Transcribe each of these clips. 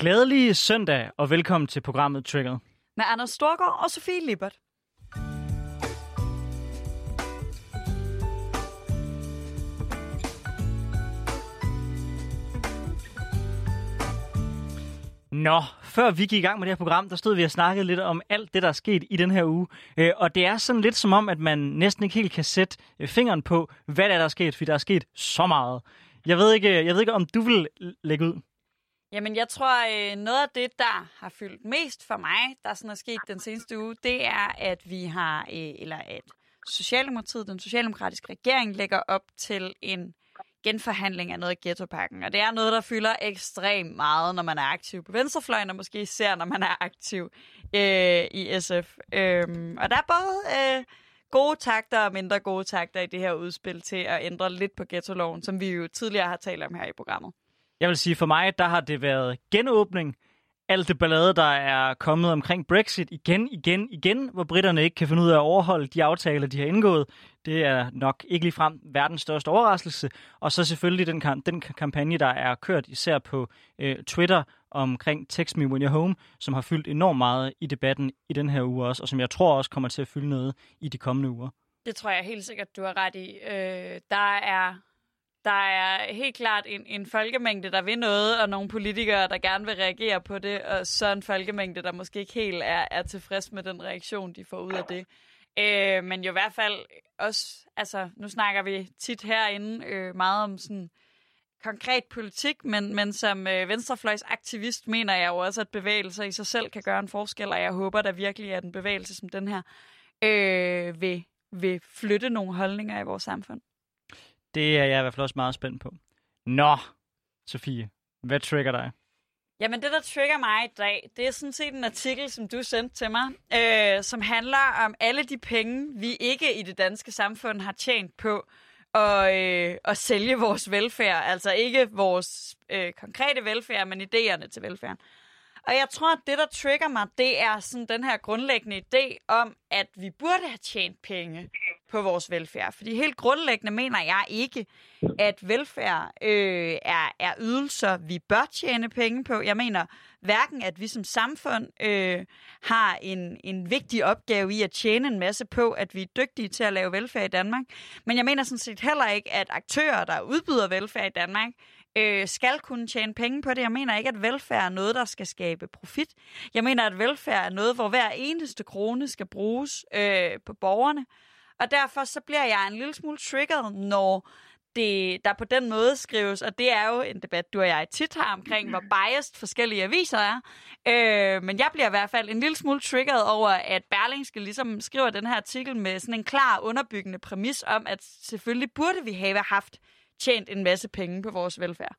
Glædelig søndag og velkommen til programmet Trigger. Med Anders Storgård og Sofie Lippert. Nå, før vi gik i gang med det her program, der stod vi og snakkede lidt om alt det, der er sket i den her uge. Øh, og det er sådan lidt som om, at man næsten ikke helt kan sætte øh, fingeren på, hvad det er, der er sket, fordi der er sket så meget. Jeg ved ikke, jeg ved ikke om du vil lægge ud? Jamen, jeg tror, øh, noget af det, der har fyldt mest for mig, der sådan er sket den seneste uge, det er, at vi har, øh, eller at Socialdemokratiet, den socialdemokratiske regering, lægger op til en genforhandling af noget af ghettopakken. Og det er noget, der fylder ekstremt meget, når man er aktiv på venstrefløjen, og måske især, når man er aktiv øh, i SF. Øhm, og der er både øh, gode takter og mindre gode takter i det her udspil til at ændre lidt på ghettoloven, som vi jo tidligere har talt om her i programmet. Jeg vil sige, for mig, der har det været genåbning. Alt det ballade, der er kommet omkring Brexit igen, igen, igen, hvor britterne ikke kan finde ud af at overholde de aftaler, de har indgået. Det er nok ikke ligefrem verdens største overraskelse. Og så selvfølgelig den, den kampagne, der er kørt især på øh, Twitter omkring Text Me When You're Home, som har fyldt enormt meget i debatten i den her uge også, og som jeg tror også kommer til at fylde noget i de kommende uger. Det tror jeg helt sikkert, du har ret i. Øh, der er der er helt klart en, en folkemængde, der vil noget, og nogle politikere, der gerne vil reagere på det, og så en folkemængde, der måske ikke helt er, er tilfreds med den reaktion, de får ud af det. Øh, men jo i hvert fald også, altså nu snakker vi tit herinde øh, meget om sådan konkret politik, men, men som øh, venstrefløjsaktivist mener jeg jo også, at bevægelser i sig selv kan gøre en forskel, og jeg håber der virkelig, at en bevægelse som den her øh, vil, vil flytte nogle holdninger i vores samfund. Det er jeg i hvert fald også meget spændt på. Nå, Sofie, hvad trigger dig? Jamen, det, der trigger mig i dag, det er sådan set en artikel, som du sendte til mig, øh, som handler om alle de penge, vi ikke i det danske samfund har tjent på at, øh, at sælge vores velfærd. Altså ikke vores øh, konkrete velfærd, men idéerne til velfærden. Og jeg tror, at det, der trigger mig, det er sådan den her grundlæggende idé om, at vi burde have tjent penge på vores velfærd. Fordi helt grundlæggende mener jeg ikke, at velfærd øh, er, er ydelser, vi bør tjene penge på. Jeg mener hverken, at vi som samfund øh, har en, en vigtig opgave i at tjene en masse på, at vi er dygtige til at lave velfærd i Danmark. Men jeg mener sådan set heller ikke, at aktører, der udbyder velfærd i Danmark, øh, skal kunne tjene penge på det. Jeg mener ikke, at velfærd er noget, der skal skabe profit. Jeg mener, at velfærd er noget, hvor hver eneste krone skal bruges øh, på borgerne. Og derfor så bliver jeg en lille smule triggered, når det, der på den måde skrives, og det er jo en debat, du og jeg tit har omkring, hvor biased forskellige aviser er. Øh, men jeg bliver i hvert fald en lille smule triggeret over, at Berlingske ligesom skriver den her artikel med sådan en klar underbyggende præmis om, at selvfølgelig burde vi have haft tjent en masse penge på vores velfærd.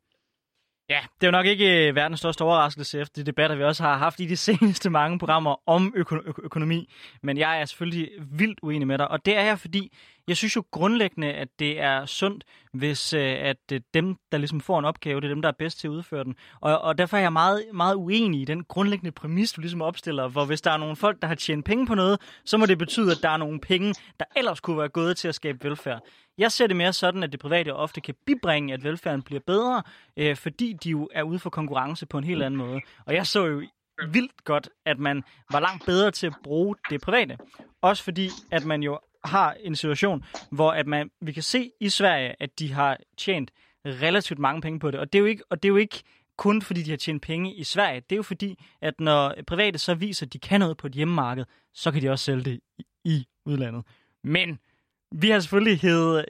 Ja, det er jo nok ikke øh, verdens største overraskelse efter de debatter, vi også har haft i de seneste mange programmer om øko- økonomi. Men jeg er selvfølgelig vildt uenig med dig, og det er jeg, fordi jeg synes jo grundlæggende, at det er sundt, hvis øh, at øh, dem, der ligesom får en opgave, det er dem, der er bedst til at udføre den. Og, og derfor er jeg meget, meget uenig i den grundlæggende præmis, du ligesom opstiller, hvor hvis der er nogle folk, der har tjent penge på noget, så må det betyde, at der er nogle penge, der ellers kunne være gået til at skabe velfærd. Jeg ser det mere sådan, at det private ofte kan bibringe, at velfærden bliver bedre, øh, fordi de jo er ude for konkurrence på en helt anden måde. Og jeg så jo vildt godt, at man var langt bedre til at bruge det private. Også fordi, at man jo har en situation, hvor at man, vi kan se i Sverige, at de har tjent relativt mange penge på det. Og det er jo ikke, og det er jo ikke kun fordi, de har tjent penge i Sverige. Det er jo fordi, at når private så viser, at de kan noget på et hjemmemarked, så kan de også sælge det i, i udlandet. Men vi har selvfølgelig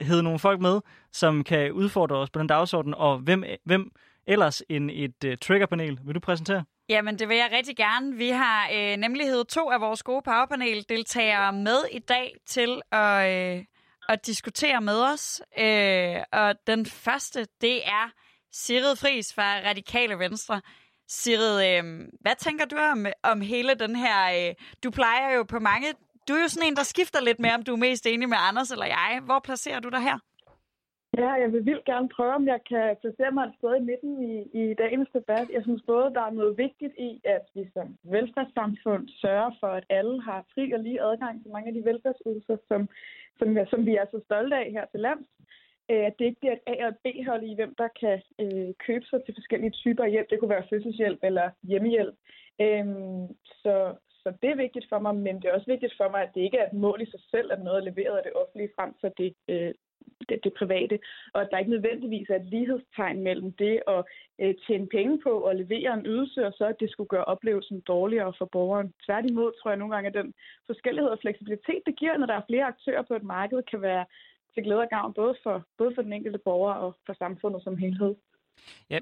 hævet nogle folk med, som kan udfordre os på den dagsorden, og hvem, hvem ellers end et uh, triggerpanel vil du præsentere? Jamen, det vil jeg rigtig gerne. Vi har øh, nemlig to af vores gode powerpanel-deltagere med i dag til at, øh, at diskutere med os. Øh, og den første, det er Sirid Fris fra Radikale Venstre. Sirid, øh, hvad tænker du om, om hele den her... Øh, du plejer jo på mange... Du er jo sådan en, der skifter lidt med, om du er mest enig med Anders eller jeg. Hvor placerer du dig her? Ja, jeg vil vildt gerne prøve, om jeg kan placere mig et sted i midten i, i dagens debat. Jeg synes både, der er noget vigtigt i, at vi som velfærdssamfund sørger for, at alle har fri og lige adgang til mange af de velfærdsydelser, som, som, som vi er så stolte af her til lands. Øh, at det ikke bliver et A- og et B-hold i, hvem der kan øh, købe sig til forskellige typer af hjælp. Det kunne være fødselshjælp eller hjemmehjælp. Øhm, så, så det er vigtigt for mig, men det er også vigtigt for mig, at det ikke er et mål i sig selv, at noget er leveret af det offentlige frem for det, øh, det, det private, og at der ikke nødvendigvis er et lighedstegn mellem det at øh, tjene penge på og levere en ydelse, og så at det skulle gøre oplevelsen dårligere for borgeren. Tværtimod tror jeg nogle gange, at den forskellighed og fleksibilitet, det giver, når der er flere aktører på et marked, kan være til glæde og gavn både for, både for den enkelte borger og for samfundet som helhed. Ja,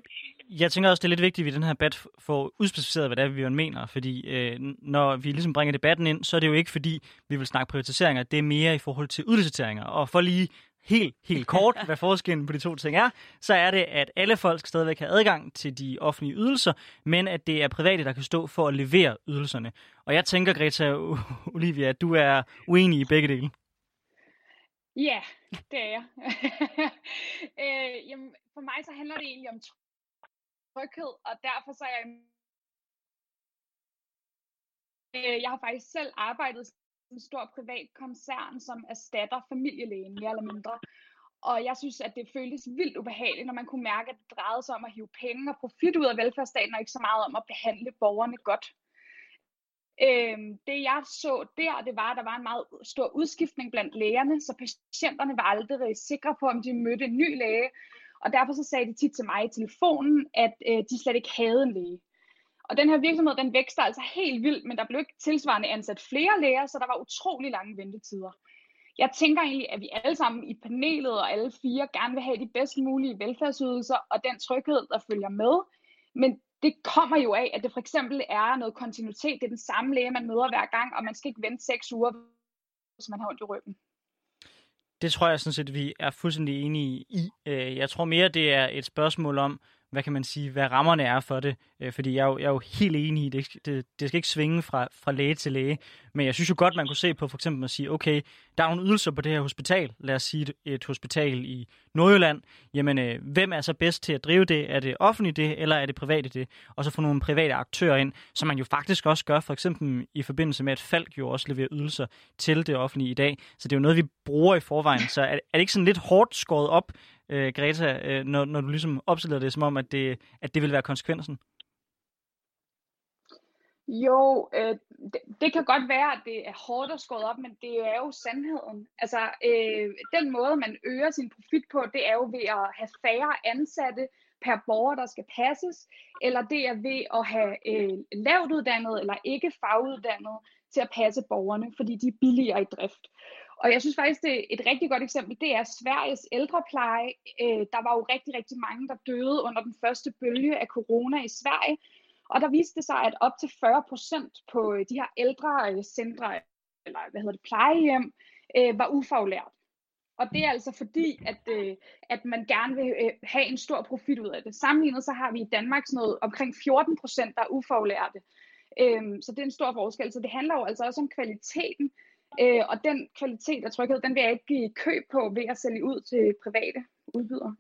jeg tænker også, det er lidt vigtigt, at vi i den her debat får udspecificeret, hvad det er, vi mener. Fordi øh, når vi ligesom bringer debatten ind, så er det jo ikke fordi, vi vil snakke privatiseringer. Det er mere i forhold til udliciteringer. Og for lige helt, helt kort, hvad forskellen på de to ting er, så er det, at alle folk skal stadigvæk have adgang til de offentlige ydelser, men at det er private, der kan stå for at levere ydelserne. Og jeg tænker, Greta Olivia, at du er uenig i begge dele. Ja, det er jeg. øh, jamen, for mig så handler det egentlig om tryghed, og derfor så er jeg... Øh, jeg har faktisk selv arbejdet en stor privat koncern, som erstatter familielægen, mere eller mindre. Og jeg synes, at det føltes vildt ubehageligt, når man kunne mærke, at det drejede sig om at hive penge og profit ud af velfærdsstaten, og ikke så meget om at behandle borgerne godt. Øhm, det jeg så der, det var, at der var en meget stor udskiftning blandt lægerne, så patienterne var aldrig sikre på, om de mødte en ny læge. Og derfor så sagde de tit til mig i telefonen, at øh, de slet ikke havde en læge. Og den her virksomhed, den vækster altså helt vildt, men der blev ikke tilsvarende ansat flere læger, så der var utrolig lange ventetider. Jeg tænker egentlig, at vi alle sammen i panelet og alle fire gerne vil have de bedst mulige velfærdsydelser og den tryghed, der følger med. Men det kommer jo af, at det for eksempel er noget kontinuitet. Det er den samme læge, man møder hver gang, og man skal ikke vente seks uger, hvis man har ondt i ryggen. Det tror jeg sådan set, vi er fuldstændig enige i. Øh, jeg tror mere, det er et spørgsmål om, hvad kan man sige, hvad rammerne er for det. Øh, fordi jeg er, jo, jeg er jo helt enig i, det, det, det skal ikke svinge fra, fra læge til læge. Men jeg synes jo godt, man kunne se på for eksempel at sige, okay, der er nogle ydelser på det her hospital. Lad os sige et, et hospital i Nordjylland. Jamen, øh, hvem er så bedst til at drive det? Er det offentligt det, eller er det private det? Og så få nogle private aktører ind, som man jo faktisk også gør, for eksempel i forbindelse med, at Falk jo også leverer ydelser til det offentlige i dag. Så det er jo noget, vi bruger i forvejen. Så er, er det ikke sådan lidt hårdt skåret op, øh, Greta, øh, når, når du ligesom opstiller det som om, at det, at det vil være konsekvensen? Jo, øh, det, det kan godt være, at det er hårdt at skåret op, men det er jo sandheden. Altså, øh, den måde, man øger sin profit på, det er jo ved at have færre ansatte per borger, der skal passes, eller det er ved at have øh, lavt uddannet eller ikke faguddannet til at passe borgerne, fordi de er billigere i drift. Og jeg synes faktisk, det er et rigtig godt eksempel, det er Sveriges ældrepleje. Øh, der var jo rigtig, rigtig mange, der døde under den første bølge af corona i Sverige. Og der viste det sig, at op til 40 procent på øh, de her ældre øh, centre, eller hvad hedder det, plejehjem, øh, var ufaglært. Og det er altså fordi, at, øh, at man gerne vil øh, have en stor profit ud af det. Sammenlignet så har vi i Danmark sådan noget omkring 14 procent, der er ufaglærte. Øhm, så det er en stor forskel. Så det handler jo altså også om kvaliteten. Øh, og den kvalitet og tryghed, den vil jeg ikke give køb på ved at sælge ud til private udbydere.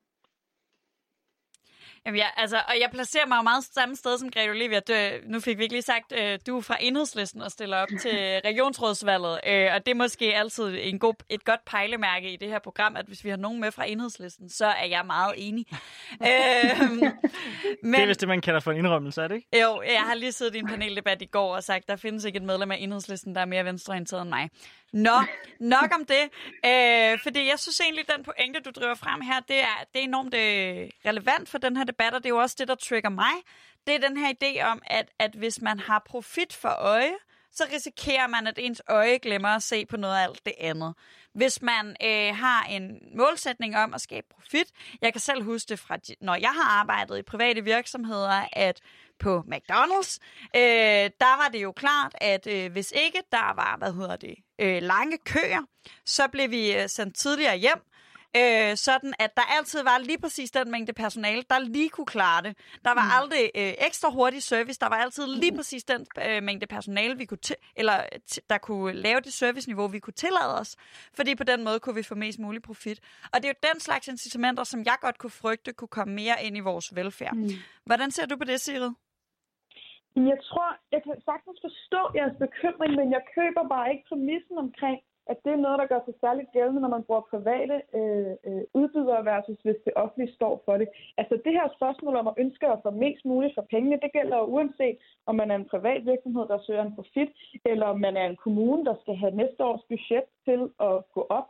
Jamen ja, altså, og jeg placerer mig jo meget samme sted som Grete Olivia. Du, nu fik vi ikke lige sagt, øh, du er fra enhedslisten og stiller op til regionsrådsvalget. Øh, og det er måske altid en god, et godt pejlemærke i det her program, at hvis vi har nogen med fra enhedslisten, så er jeg meget enig. øh, men, det er vist det, man kalder for en indrømmelse, er det ikke? Jo, jeg har lige siddet i en paneldebat i går og sagt, der findes ikke et medlem af enhedslisten, der er mere venstreorienteret end mig. Nå, nok om det. Øh, fordi jeg synes egentlig, den pointe, du driver frem her, det er, det er enormt øh, relevant for den her debat, og det er jo også det, der trigger mig. Det er den her idé om, at, at hvis man har profit for øje, så risikerer man, at ens øje glemmer at se på noget af alt det andet. Hvis man øh, har en målsætning om at skabe profit, jeg kan selv huske det fra, når jeg har arbejdet i private virksomheder, at på McDonald's, øh, der var det jo klart, at øh, hvis ikke der var, hvad hedder det, øh, lange køer, så blev vi øh, sendt tidligere hjem, øh, sådan at der altid var lige præcis den mængde personale, der lige kunne klare det. Der var mm. aldrig øh, ekstra hurtig service, der var altid lige præcis den øh, mængde personale, vi kunne eller der kunne lave det serviceniveau, vi kunne tillade os, fordi på den måde kunne vi få mest mulig profit. Og det er jo den slags incitamenter, som jeg godt kunne frygte, kunne komme mere ind i vores velfærd. Mm. Hvordan ser du på det, Sigrid? Jeg tror, jeg kan sagtens forstå jeres bekymring, men jeg køber bare ikke præmissen omkring, at det er noget, der gør sig særligt gældende, når man bruger private øh, øh, udbydere versus hvis det offentlige står for det. Altså det her spørgsmål om at ønske at få mest muligt for pengene, det gælder jo uanset om man er en privat virksomhed, der søger en profit, eller om man er en kommune, der skal have næste års budget til at gå op.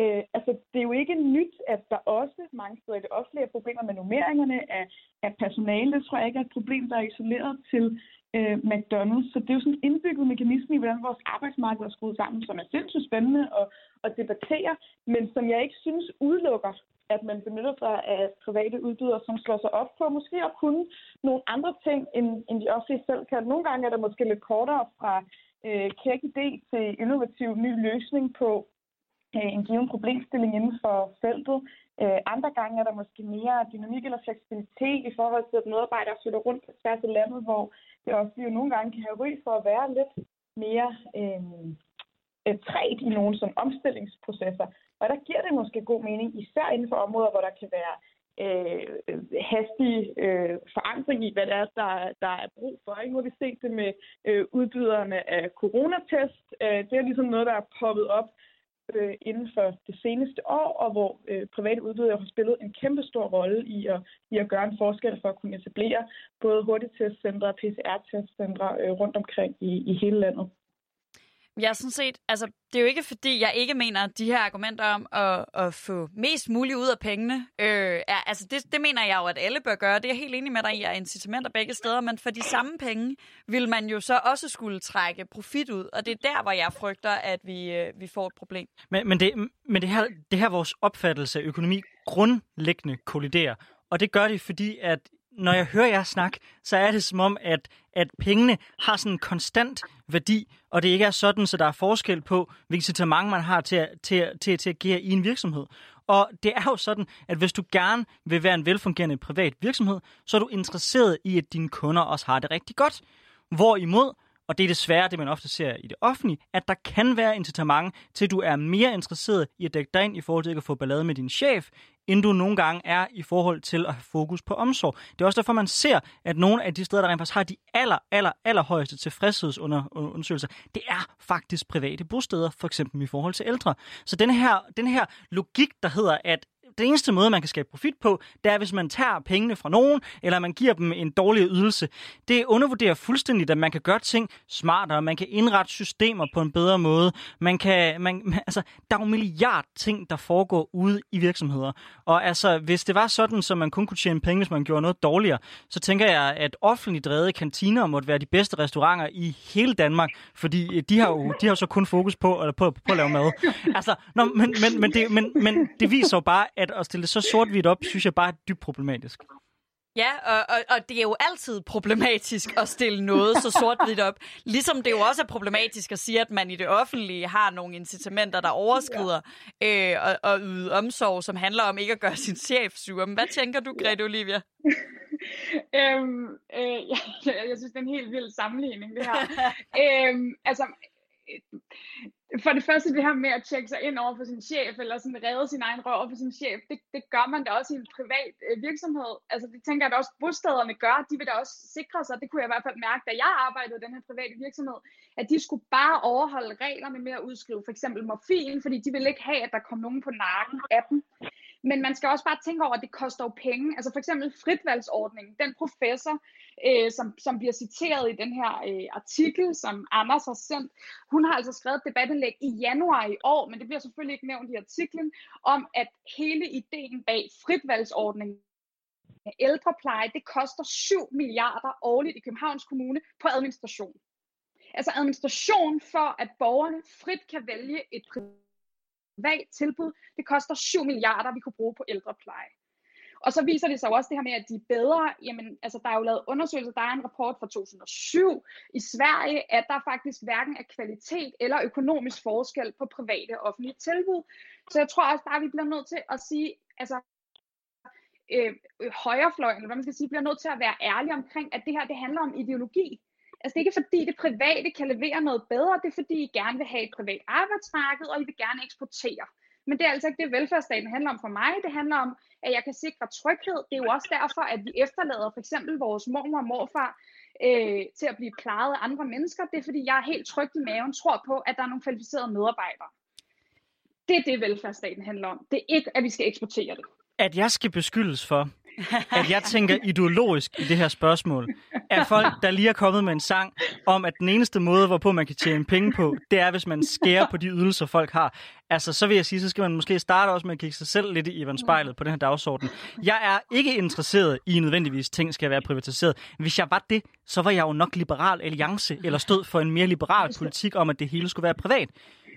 Øh, altså, det er jo ikke nyt, at der også mange steder i det offentlige er problemer med nummeringerne af, af personale. Det tror jeg ikke er et problem, der er isoleret til øh, McDonald's. Så det er jo sådan en indbygget mekanisme i, hvordan vores arbejdsmarked er skruet sammen, som er sindssygt spændende at, at debattere, men som jeg ikke synes udelukker, at man benytter sig af private udbydere, som slår sig op på måske at kunne nogle andre ting, end, end de offentlige selv kan. Nogle gange er der måske lidt kortere fra øh, kæk idé til innovativ ny løsning på øh, en given problemstilling inden for feltet. Øh, andre gange er der måske mere dynamik eller fleksibilitet i forhold til, at medarbejdere flytter rundt på tværs af landet, hvor det også jo nogle gange kan have ry for at være lidt mere øh, øh, træt i nogle sådan omstillingsprocesser. Og der giver det måske god mening, især inden for områder, hvor der kan være øh, øh, hastig øh, forandring i, hvad det er, der, der er brug for. Ikke? Nu har vi set det med øh, udbyderne af coronatest. Øh, det er ligesom noget, der er poppet op øh, inden for det seneste år, og hvor øh, private udbydere har spillet en kæmpe stor rolle i at, i at gøre en forskel for at kunne etablere både hurtigtestcentre og PCR-testcentre øh, rundt omkring i, i hele landet. Jeg er sådan set, altså, det er jo ikke fordi, jeg ikke mener, at de her argumenter om at, at få mest muligt ud af pengene, øh, er, altså det, det mener jeg jo, at alle bør gøre. Det er jeg helt enig med dig i, at incitamenter begge steder, men for de samme penge vil man jo så også skulle trække profit ud, og det er der, hvor jeg frygter, at vi, øh, vi får et problem. Men, men, det, men det, her, det her vores opfattelse af økonomi grundlæggende kolliderer, og det gør det, fordi at når jeg hører jer snak, så er det som om, at, at pengene har sådan en konstant værdi, og det ikke er sådan, så der er forskel på, hvilket incitament man har til, til, til, til at agere i en virksomhed. Og det er jo sådan, at hvis du gerne vil være en velfungerende privat virksomhed, så er du interesseret i, at dine kunder også har det rigtig godt. Hvorimod, og det er desværre det, man ofte ser i det offentlige, at der kan være incitament til, at du er mere interesseret i at dække dig ind i forhold til at få ballade med din chef, end du nogle gange er i forhold til at have fokus på omsorg. Det er også derfor, man ser, at nogle af de steder, der rent faktisk har de aller, aller, aller højeste tilfredshedsundersøgelser, det er faktisk private bosteder, for eksempel i forhold til ældre. Så den her, den her logik, der hedder, at den eneste måde, man kan skabe profit på, det er, hvis man tager pengene fra nogen, eller man giver dem en dårlig ydelse. Det undervurderer fuldstændigt, at man kan gøre ting smartere, man kan indrette systemer på en bedre måde. Man kan, man, altså, der er jo milliard ting, der foregår ude i virksomheder. Og altså, hvis det var sådan, så man kun kunne tjene penge, hvis man gjorde noget dårligere, så tænker jeg, at offentligt drevede kantiner måtte være de bedste restauranter i hele Danmark, fordi øh, de har jo, de har jo så kun fokus på, eller på, på at lave mad. Altså, nå, men, men, men, det, men, men det viser jo bare, at at stille det så sort-hvidt op, synes jeg bare er dybt problematisk. Ja, og, og, og det er jo altid problematisk at stille noget så sort-hvidt op. Ligesom det jo også er problematisk at sige, at man i det offentlige har nogle incitamenter, der overskrider øh, og, og yde omsorg, som handler om ikke at gøre sin chef sur. Men hvad tænker du, Grete Olivia? øhm, øh, jeg, jeg synes, det er en helt vild sammenligning, det her. øhm, altså, Øh, for det første det her med at tjekke sig ind over for sin chef, eller sådan redde sin egen røv for sin chef, det, det gør man da også i en privat øh, virksomhed. Altså det tænker jeg at også bostederne gør, de vil da også sikre sig, det kunne jeg i hvert fald mærke, da jeg arbejdede i den her private virksomhed, at de skulle bare overholde reglerne med at udskrive for eksempel morfin, fordi de ville ikke have, at der kom nogen på nakken af dem. Men man skal også bare tænke over, at det koster jo penge. Altså for eksempel fritvalgsordningen, den professor, øh, som, som bliver citeret i den her øh, artikel, som Anders har sendt, hun har altså skrevet et debatindlæg i januar i år, men det bliver selvfølgelig ikke nævnt i artiklen, om at hele ideen bag fritvalgsordningen ældrepleje, det koster 7 milliarder årligt i Københavns Kommune på administration. Altså administration for, at borgerne frit kan vælge et privat tilbud, det koster 7 milliarder, vi kunne bruge på ældrepleje. Og så viser det sig også det her med, at de er bedre. Jamen, altså, der er jo lavet undersøgelser. Der er en rapport fra 2007 i Sverige, at der faktisk hverken er kvalitet eller økonomisk forskel på private og offentlige tilbud. Så jeg tror også bare, at vi bliver nødt til at sige, altså, øh, højrefløjen, hvad man skal sige, bliver nødt til at være ærlig omkring, at det her, det handler om ideologi. Altså det er ikke fordi det private kan levere noget bedre, det er fordi I gerne vil have et privat arbejdsmarked, og I vil gerne eksportere. Men det er altså ikke det, velfærdsstaten handler om for mig. Det handler om, at jeg kan sikre tryghed. Det er jo også derfor, at vi efterlader for eksempel vores mormor og morfar øh, til at blive plejet af andre mennesker. Det er fordi, jeg er helt tryg i maven, tror på, at der er nogle kvalificerede medarbejdere. Det er det, velfærdsstaten handler om. Det er ikke, at vi skal eksportere det. At jeg skal beskyldes for, at jeg tænker ideologisk i det her spørgsmål, er folk, der lige er kommet med en sang om, at den eneste måde, hvorpå man kan tjene penge på, det er, hvis man skærer på de ydelser, folk har. Altså, så vil jeg sige, så skal man måske starte også med at kigge sig selv lidt i spejlet på den her dagsorden. Jeg er ikke interesseret i nødvendigvis ting skal være privatiseret. Hvis jeg var det, så var jeg jo nok liberal alliance, eller stod for en mere liberal politik om, at det hele skulle være privat.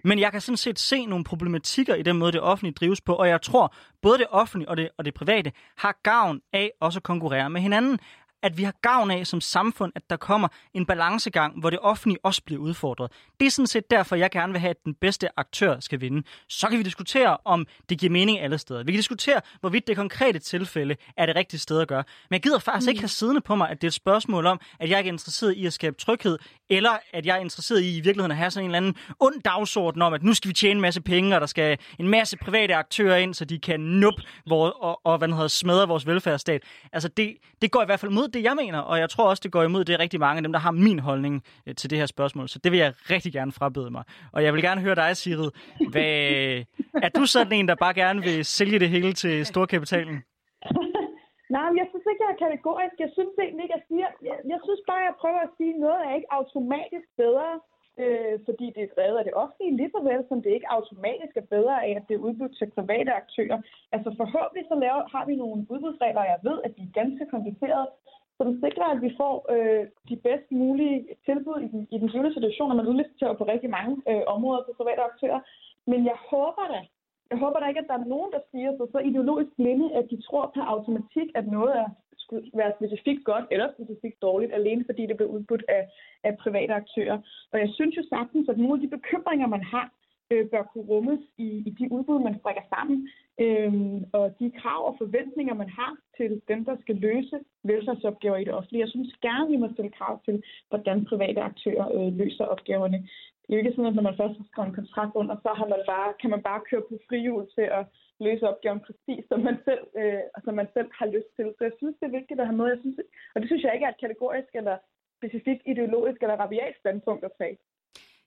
Men jeg kan sådan set se nogle problematikker i den måde, det offentlige drives på, og jeg tror, både det offentlige og det, og det private har gavn af også at konkurrere med hinanden at vi har gavn af som samfund, at der kommer en balancegang, hvor det offentlige også bliver udfordret. Det er sådan set derfor, jeg gerne vil have, at den bedste aktør skal vinde. Så kan vi diskutere, om det giver mening alle steder. Vi kan diskutere, hvorvidt det konkrete tilfælde er det rigtige sted at gøre. Men jeg gider faktisk mm. ikke have siddende på mig, at det er et spørgsmål om, at jeg ikke er interesseret i at skabe tryghed, eller at jeg er interesseret i i virkeligheden at have sådan en eller anden ond dagsorden om, at nu skal vi tjene en masse penge, og der skal en masse private aktører ind, så de kan nuppe vores, og, og hvad hedder, smadre vores velfærdsstat. Altså det, det går i hvert fald mod det, jeg mener, og jeg tror også, det går imod det rigtig mange af dem, der har min holdning øh, til det her spørgsmål. Så det vil jeg rigtig gerne frabede mig. Og jeg vil gerne høre dig, Sigrid. Hvad, er du sådan en, der bare gerne vil sælge det hele til storkapitalen? Nej, jeg synes ikke, jeg er kategorisk. Jeg synes egentlig ikke, jeg siger... Jeg, jeg synes bare, jeg prøver at sige, at noget er ikke automatisk bedre, øh, fordi det er drevet af det offentlige, lige så vel som det ikke automatisk er bedre af, at det er udbudt til private aktører. Altså forhåbentlig så laver, har vi nogle udbudsregler, jeg ved, at de er ganske komplicerede, som sikrer, at vi får øh, de bedst mulige tilbud i den, i den givende situation, når man udliciterer på rigtig mange øh, områder til private aktører. Men jeg håber da, jeg håber da ikke, at der er nogen, der siger sig så ideologisk blinde, at de tror per automatik, at noget er, skulle være specifikt godt eller specifikt dårligt, alene fordi det bliver udbudt af, af private aktører. Og jeg synes jo sagtens, at nogle af de bekymringer, man har, øh, bør kunne rummes i, i de udbud, man strækker sammen, øh, og de krav og forventninger, man har til dem, der skal løse velfærdsopgaver i det offentlige. Jeg synes gerne, vi må stille krav til, hvordan private aktører øh, løser opgaverne. Det er jo ikke sådan, at når man først har skrevet en kontrakt under, så har man bare, kan man bare køre på frihjul til at løse opgaven præcis, som man selv, øh, som man selv har lyst til. Så jeg synes, det er vigtigt at have med. Jeg synes, og det synes jeg ikke er et kategorisk eller specifikt ideologisk eller rabiat standpunkt at tage.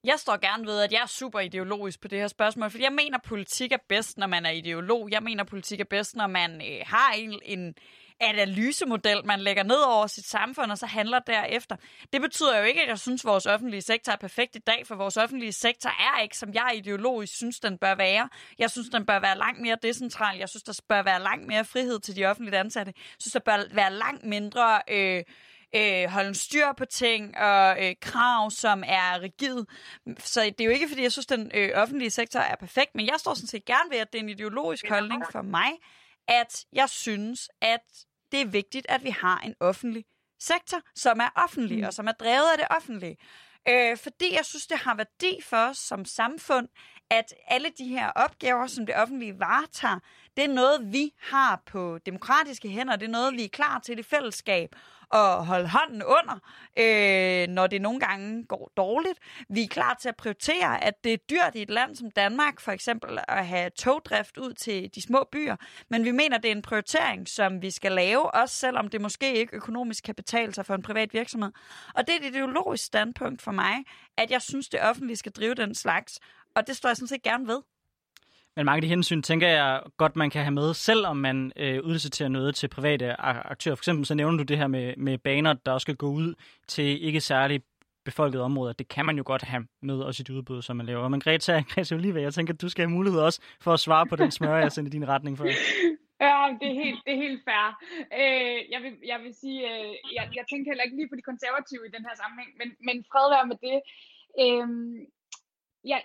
Jeg står gerne ved, at jeg er super ideologisk på det her spørgsmål, for jeg mener, at politik er bedst, når man er ideolog. Jeg mener, at politik er bedst, når man øh, har en, en analysemodel, man lægger ned over sit samfund, og så handler derefter. Det betyder jo ikke, at jeg synes, at vores offentlige sektor er perfekt i dag, for vores offentlige sektor er ikke, som jeg ideologisk synes, den bør være. Jeg synes, den bør være langt mere decentral. Jeg synes, der bør være langt mere frihed til de offentligt ansatte. Jeg synes, der bør være langt mindre... Øh, øh, holde styr på ting og øh, krav, som er rigid. Så det er jo ikke, fordi jeg synes, den øh, offentlige sektor er perfekt, men jeg står sådan set gerne ved, at det er en ideologisk holdning for mig, at jeg synes, at det er vigtigt, at vi har en offentlig sektor, som er offentlig, mm. og som er drevet af det offentlige. Øh, fordi jeg synes, det har værdi for os som samfund, at alle de her opgaver, som det offentlige varetager, det er noget, vi har på demokratiske hænder, det er noget, vi er klar til i fællesskab at holde hånden under, øh, når det nogle gange går dårligt. Vi er klar til at prioritere, at det er dyrt i et land som Danmark, for eksempel at have togdrift ud til de små byer, men vi mener, det er en prioritering, som vi skal lave, også selvom det måske ikke økonomisk kan betale sig for en privat virksomhed. Og det er et ideologisk standpunkt for mig, at jeg synes, det offentlige skal drive den slags, og det står jeg sådan set gerne ved. Men mange af de hensyn tænker jeg godt, man kan have med, selvom man øh, udliciterer noget til private aktører. For eksempel så nævner du det her med, med baner, der også skal gå ud til ikke særligt befolkede områder. Det kan man jo godt have med også i det udbud, som man laver. Men Greta, Greta Oliva, jeg tænker, at du skal have mulighed også for at svare på den smør, jeg sendte i din retning før. Ja, det er helt, det er helt fair. Øh, jeg, vil, jeg vil sige, øh, jeg, jeg tænker heller ikke lige på de konservative i den her sammenhæng, men, men fred være med det. Øh, jeg,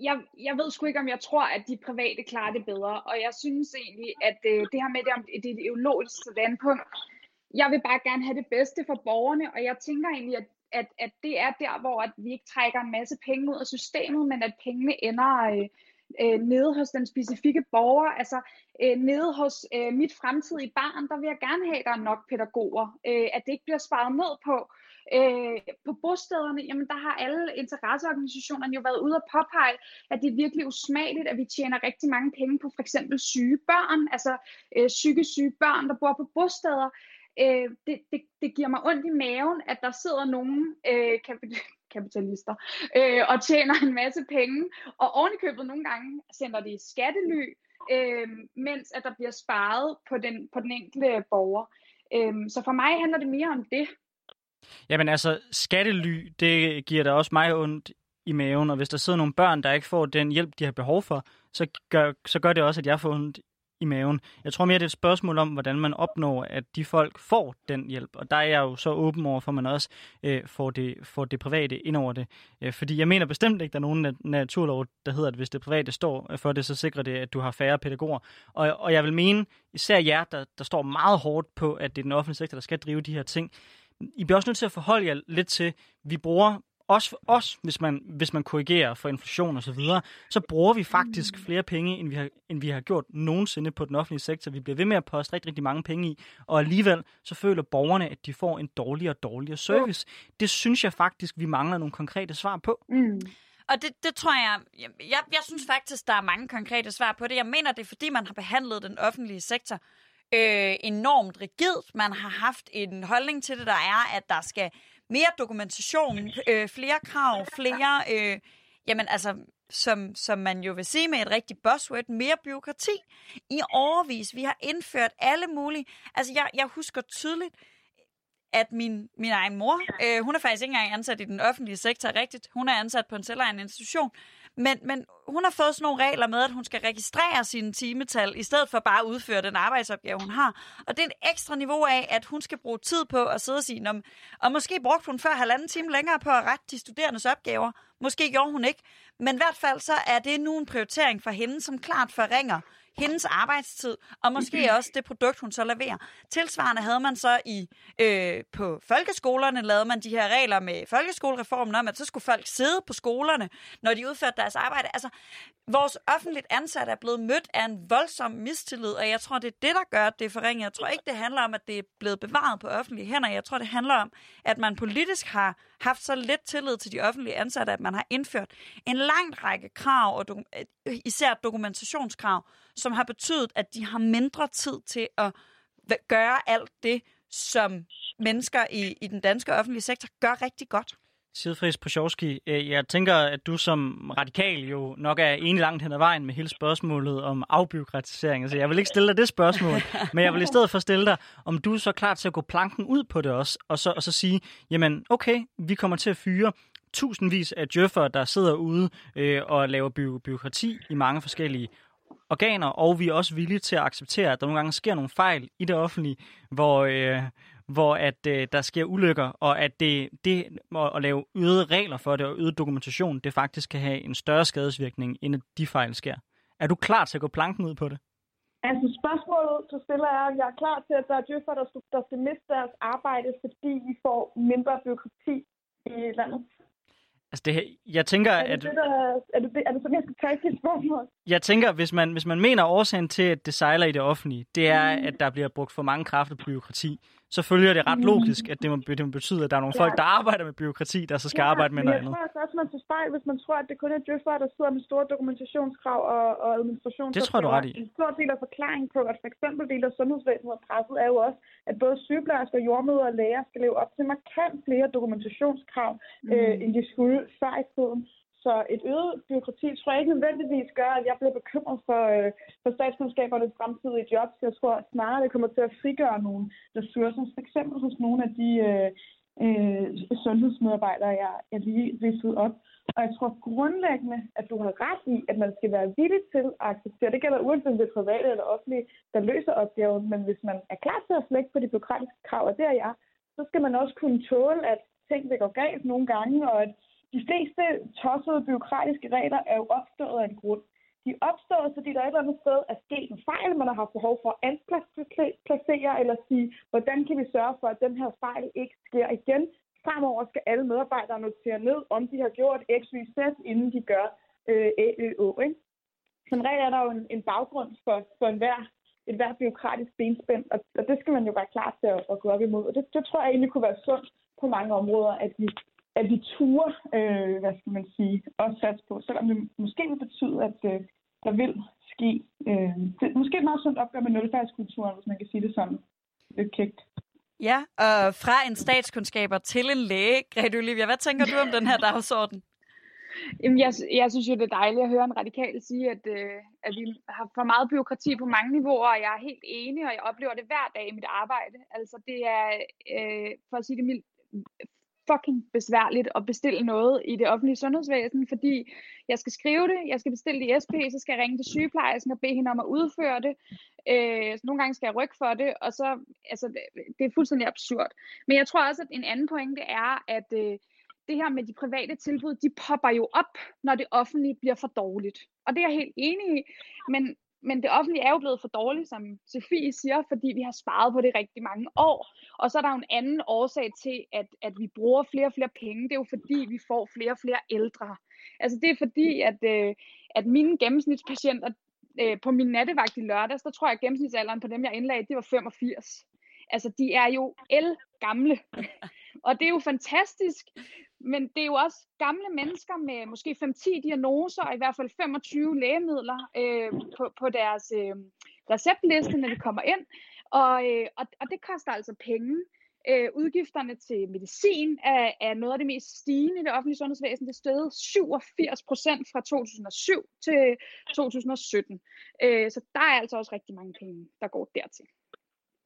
jeg, jeg ved sgu ikke, om jeg tror, at de private klarer det bedre. Og jeg synes egentlig, at øh, det her med det, om det ideologisk standpunkt, jeg vil bare gerne have det bedste for borgerne, og jeg tænker egentlig, at, at, at det er der, hvor at vi ikke trækker en masse penge ud af systemet, men at pengene ender øh, øh, nede hos den specifikke borger. Altså øh, nede hos øh, mit fremtidige barn, der vil jeg gerne have, at der er nok pædagoger. Øh, at det ikke bliver sparet ned på. Øh, Øh, på bostederne, jamen der har alle interesseorganisationerne jo været ude og påpege, at det er virkelig usmageligt, at vi tjener rigtig mange penge på for eksempel syge børn, altså øh, psykisk syge børn, der bor på bosteder. Øh, det, det, det giver mig ondt i maven, at der sidder nogen øh, kapitalister, øh, og tjener en masse penge, og ovenikøbet nogle gange sender de skattely, øh, mens at der bliver sparet på den, på den enkelte borger. Øh, så for mig handler det mere om det. Jamen altså, skattely, det giver da også mig ondt i maven, og hvis der sidder nogle børn, der ikke får den hjælp, de har behov for, så gør, så gør det også, at jeg får ondt i maven. Jeg tror mere, det er et spørgsmål om, hvordan man opnår, at de folk får den hjælp. Og der er jeg jo så åben over for, at man også øh, får, det, får det private ind over det. Øh, fordi jeg mener bestemt ikke, at der er nogen naturlov, der hedder, at hvis det private står øh, for det, så sikrer det, at du har færre pædagoger. Og, og jeg vil mene, især jer, der, der står meget hårdt på, at det er den offentlige sektor, der skal drive de her ting, i bliver også nødt til at forholde jer lidt til, vi bruger også os, hvis man, hvis man korrigerer for inflation og så videre, så bruger vi faktisk flere penge, end vi, har, end vi har gjort nogensinde på den offentlige sektor. Vi bliver ved med at poste rigtig, rigtig mange penge i, og alligevel så føler borgerne, at de får en dårligere og dårligere service. Det synes jeg faktisk, vi mangler nogle konkrete svar på. Mm. Og det, det tror jeg, jeg, jeg, jeg synes faktisk, der er mange konkrete svar på det. Jeg mener, det er fordi, man har behandlet den offentlige sektor øh, enormt rigidt. Man har haft en holdning til det, der er, at der skal mere dokumentation, øh, flere krav, flere, øh, jamen altså, som, som man jo vil sige med et rigtigt buzzword, mere byråkrati i overvis. Vi har indført alle mulige, altså jeg, jeg husker tydeligt, at min, min egen mor, øh, hun er faktisk ikke engang ansat i den offentlige sektor rigtigt. Hun er ansat på en selvejende institution. Men, men hun har fået sådan nogle regler med, at hun skal registrere sine timetal, i stedet for bare at udføre den arbejdsopgave, hun har. Og det er et ekstra niveau af, at hun skal bruge tid på at sidde og sige, om, og måske brugte hun før halvanden time længere på at rette de studerendes opgaver. Måske gjorde hun ikke. Men i hvert fald så er det nu en prioritering for hende, som klart forringer hendes arbejdstid, og måske også det produkt, hun så leverer. Tilsvarende havde man så i øh, på folkeskolerne, lavede man de her regler med folkeskolereformen om, at så skulle folk sidde på skolerne, når de udførte deres arbejde. Altså, vores offentligt ansatte er blevet mødt af en voldsom mistillid, og jeg tror, det er det, der gør, at det er forringet. Jeg tror ikke, det handler om, at det er blevet bevaret på offentlige hænder. Jeg tror, det handler om, at man politisk har haft så lidt tillid til de offentlige ansatte, at man har indført en lang række krav, og især dokumentationskrav, som har betydet, at de har mindre tid til at gøre alt det, som mennesker i, i den danske offentlige sektor gør rigtig godt. Sidfrids Posjovski, øh, jeg tænker, at du som radikal jo nok er enig langt hen ad vejen med hele spørgsmålet om afbyråkratisering. Altså, jeg vil ikke stille dig det spørgsmål, men jeg vil i stedet for stille dig, om du er så klar til at gå planken ud på det også, og så, og så sige, jamen okay, vi kommer til at fyre tusindvis af djøffere, der sidder ude øh, og laver by- byråkrati i mange forskellige organer, og vi er også villige til at acceptere, at der nogle gange sker nogle fejl i det offentlige, hvor, øh, hvor at øh, der sker ulykker, og at det, det at lave øget regler for det og øget dokumentation, det faktisk kan have en større skadesvirkning, end at de fejl sker. Er du klar til at gå planken ud på det? Altså spørgsmålet, så stiller jeg, jeg er klar til, at der er djøffer, der, der skal miste deres arbejde, fordi vi får mindre byråkrati i landet. Altså det, jeg tænker, er det at... Det, der, er, det, er det sådan, jeg skal tage dit spørgsmål? Jeg tænker, hvis man, hvis man mener årsagen til, at det sejler i det offentlige, det er, mm. at der bliver brugt for mange kræfter på byråkrati, så følger det ret mm. logisk, at det må, det må betyde, at der er nogle ja. folk, der arbejder med byråkrati, der så skal ja, arbejde med noget andet. Jeg tror også, man tager fejl, hvis man tror, at det kun er djøffere, der sidder med store dokumentationskrav og, og administration. Det tror du ret i. En stor del af forklaringen på, at for eksempel del af sundhedsvæsenet er presset, er jo også, at både sygeplejersker, jordmøder og læger skal leve op til markant flere dokumentationskrav, mm. øh, end de skulle før i tiden. Så et øget byråkrati tror jeg ikke nødvendigvis gør, at jeg bliver bekymret for, øh, for statskundskabernes fremtidige jobs. Jeg tror snarere, det kommer til at frigøre nogle ressourcer, for eksempel hos nogle af de øh, øh, sundhedsmedarbejdere, jeg, jeg lige ridsede op. Og jeg tror grundlæggende, at du har ret i, at man skal være villig til at acceptere. Det gælder uanset om det er private eller offentlige, der løser opgaven. Men hvis man er klar til at slække på de byråkratiske krav, og det er jeg, så skal man også kunne tåle, at ting vil gå galt nogle gange, og at de fleste tossede byråkratiske regler er jo opstået af en grund. De er opstået, fordi der et eller andet sted er sket en fejl, man har haft behov for at placere eller sige, hvordan kan vi sørge for, at den her fejl ikke sker igen. Fremover skal alle medarbejdere notere ned, om de har gjort X, Y, Z, inden de gør øh, Å. Ikke? Som regel er der jo en, en baggrund for, for enhver, et hvert byråkratisk benspænd, og, og det skal man jo være klar til at, at gå op imod. Og det, det tror jeg egentlig kunne være sundt på mange områder, at vi at vi turer, øh, hvad skal man sige, også sats på, selvom det måske vil betyde, at øh, der vil ske, øh, det, måske et meget sundt opgør med nulfærdskulturen, hvis man kan sige det sådan lidt kægt. Ja, og fra en statskundskaber til en læge. Grete Olivia, hvad tænker du om den her dagsorden? Jamen, jeg, jeg synes jo, det er dejligt at høre en radikal sige, at, øh, at vi har for meget byråkrati på mange niveauer, og jeg er helt enig, og jeg oplever det hver dag i mit arbejde. Altså, det er, øh, for at sige det mildt, fucking besværligt at bestille noget i det offentlige sundhedsvæsen, fordi jeg skal skrive det, jeg skal bestille det i SP, så skal jeg ringe til sygeplejersken og bede hende om at udføre det. Øh, så nogle gange skal jeg rykke for det, og så, altså, det, det er fuldstændig absurd. Men jeg tror også, at en anden pointe er, at øh, det her med de private tilbud, de popper jo op, når det offentlige bliver for dårligt. Og det er jeg helt enig i. Men, men det offentlige er jo blevet for dårligt, som Sofie siger, fordi vi har sparet på det rigtig mange år. Og så er der jo en anden årsag til, at, at vi bruger flere og flere penge. Det er jo fordi, vi får flere og flere ældre. Altså det er fordi, at, øh, at mine gennemsnitspatienter øh, på min nattevagt i lørdags, der tror jeg, at gennemsnitsalderen på dem, jeg indlagde, det var 85. Altså de er jo el gamle. Og det er jo fantastisk, men det er jo også gamle mennesker med måske 5-10 diagnoser, og i hvert fald 25 lægemidler øh, på, på deres øh, receptliste, når de kommer ind. Og, øh, og, og det koster altså penge. Øh, udgifterne til medicin er, er noget af det mest stigende i det offentlige sundhedsvæsen. Det steg 87 procent fra 2007 til 2017. Øh, så der er altså også rigtig mange penge, der går dertil.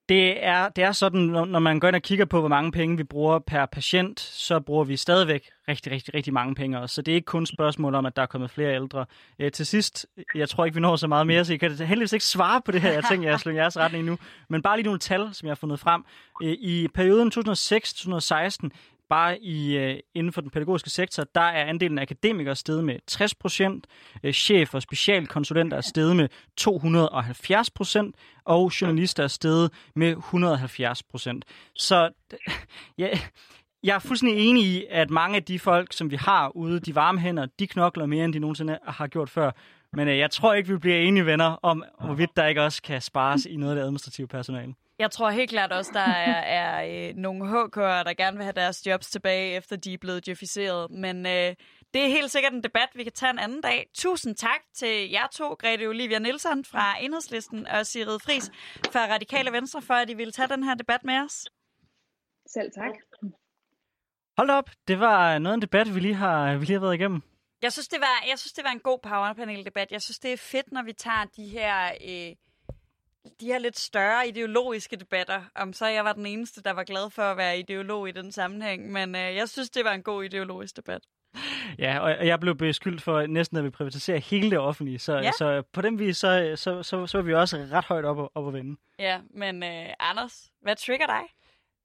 Det er, det er sådan, når man går ind og kigger på, hvor mange penge vi bruger per patient, så bruger vi stadigvæk rigtig, rigtig, rigtig mange penge også. Så det er ikke kun et spørgsmål om, at der er kommet flere ældre. Øh, til sidst, jeg tror ikke, vi når så meget mere, så I kan heldigvis ikke svare på det her. Jeg tænker, jeg slår jeres retning nu. Men bare lige nogle tal, som jeg har fundet frem. Øh, I perioden 2006-2016 Bare i, øh, inden for den pædagogiske sektor, der er andelen af akademikere steget med 60 procent, øh, chef- og specialkonsulenter er steget med 270 procent, og journalister er steget med 170 procent. Så ja, jeg er fuldstændig enig i, at mange af de folk, som vi har ude, de varme hænder, de knokler mere, end de nogensinde har gjort før. Men øh, jeg tror ikke, vi bliver enige venner om, hvorvidt der ikke også kan spares i noget af det administrative personale. Jeg tror helt klart også, der er, er øh, nogle HK'ere, der gerne vil have deres jobs tilbage, efter de er blevet djøfiseret. Men øh, det er helt sikkert en debat, vi kan tage en anden dag. Tusind tak til jer to, Grete Olivia Nielsen fra Enhedslisten og Sigrid Fris fra Radikale Venstre, for at I ville tage den her debat med os. Selv tak. Hold op, det var noget af en debat, vi lige har, vi lige har været igennem. Jeg synes, det var, jeg synes, det var en god powerpanel-debat. Jeg synes, det er fedt, når vi tager de her... Øh, de her lidt større ideologiske debatter, om så jeg var den eneste, der var glad for at være ideolog i den sammenhæng, men øh, jeg synes, det var en god ideologisk debat. Ja, og jeg blev beskyldt for næsten at vi privatiserer hele det offentlige, så, ja. så på den vis, så, så, så, så er vi også ret højt op, op at vende. Ja, men øh, Anders, hvad trigger dig?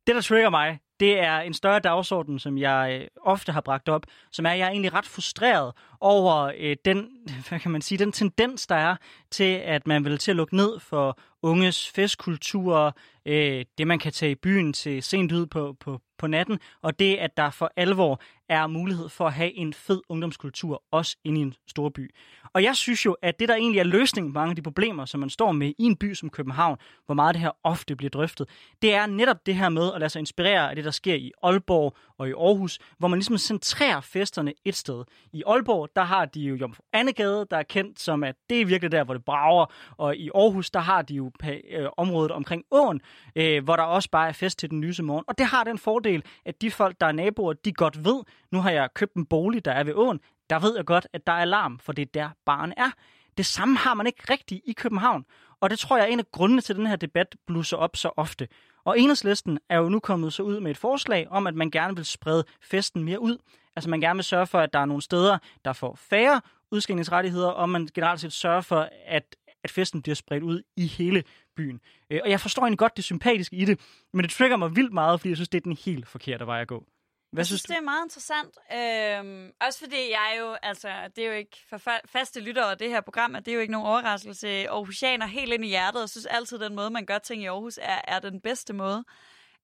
Det, der trigger mig, det er en større dagsorden, som jeg øh, ofte har bragt op, som er, at jeg er egentlig ret frustreret over øh, den, hvad kan man sige, den tendens, der er til, at man vil til at lukke ned for unges festkultur, øh, det man kan tage i byen til sent ud på, på, på natten, og det, at der for alvor er mulighed for at have en fed ungdomskultur, også inde i en stor by. Og jeg synes jo, at det, der egentlig er løsningen på mange af de problemer, som man står med i en by som København, hvor meget det her ofte bliver drøftet, det er netop det her med at lade sig inspirere af det, der sker i Aalborg og i Aarhus, hvor man ligesom centrerer festerne et sted. I Aalborg, der har de jo Jomfru Annegade, der er kendt som, at det er virkelig der, hvor det brager, og i Aarhus, der har de jo øh, området omkring åen, øh, hvor der også bare er fest til den lyse morgen. Og det har den fordel, at de folk, der er naboer, de godt ved, nu har jeg købt en bolig, der er ved åen, der ved jeg godt, at der er alarm, for det er der barn er. Det samme har man ikke rigtigt i København. Og det tror jeg er en af grundene til, at den her debat blusser op så ofte. Og enhedslisten er jo nu kommet så ud med et forslag om, at man gerne vil sprede festen mere ud. Altså man gerne vil sørge for, at der er nogle steder, der får færre udskændningsrettigheder, og man generelt set sørger for, at, at festen bliver spredt ud i hele byen. Øh, og jeg forstår egentlig godt det sympatiske i det, men det trigger mig vildt meget, fordi jeg synes, det er den helt forkerte vej at gå. Hvad jeg synes, synes du? det er meget interessant. Øhm, også fordi jeg jo, altså, det er jo ikke for faste lyttere af det her program, at det er jo ikke nogen overraskelse. Aarhusianer helt ind i hjertet, og synes altid, den måde, man gør ting i Aarhus, er, er den bedste måde.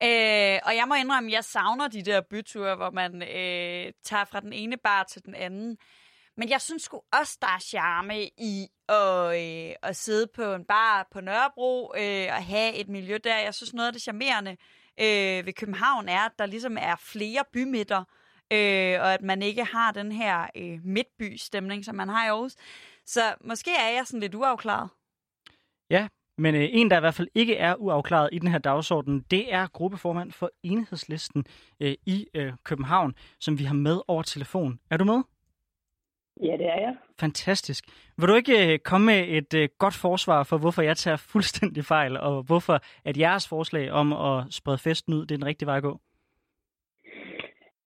Øh, og jeg må indrømme, at jeg savner de der byture, hvor man øh, tager fra den ene bar til den anden. Men jeg synes sgu også, der er charme i at, øh, at sidde på en bar på Nørrebro øh, og have et miljø der. Jeg synes, noget af det charmerende øh, ved København er, at der ligesom er flere bymidter, øh, og at man ikke har den her øh, midtby-stemning, som man har i Aarhus. Så måske er jeg sådan lidt uafklaret. Ja, Men øh, en, der i hvert fald ikke er uafklaret i den her dagsorden, det er gruppeformand for Enhedslisten øh, i øh, København, som vi har med over telefon. Er du med? Ja, det er jeg. Fantastisk. Vil du ikke øh, komme med et øh, godt forsvar for, hvorfor jeg tager fuldstændig fejl, og hvorfor at jeres forslag om at sprede festen ud, det er den rigtige vej at gå?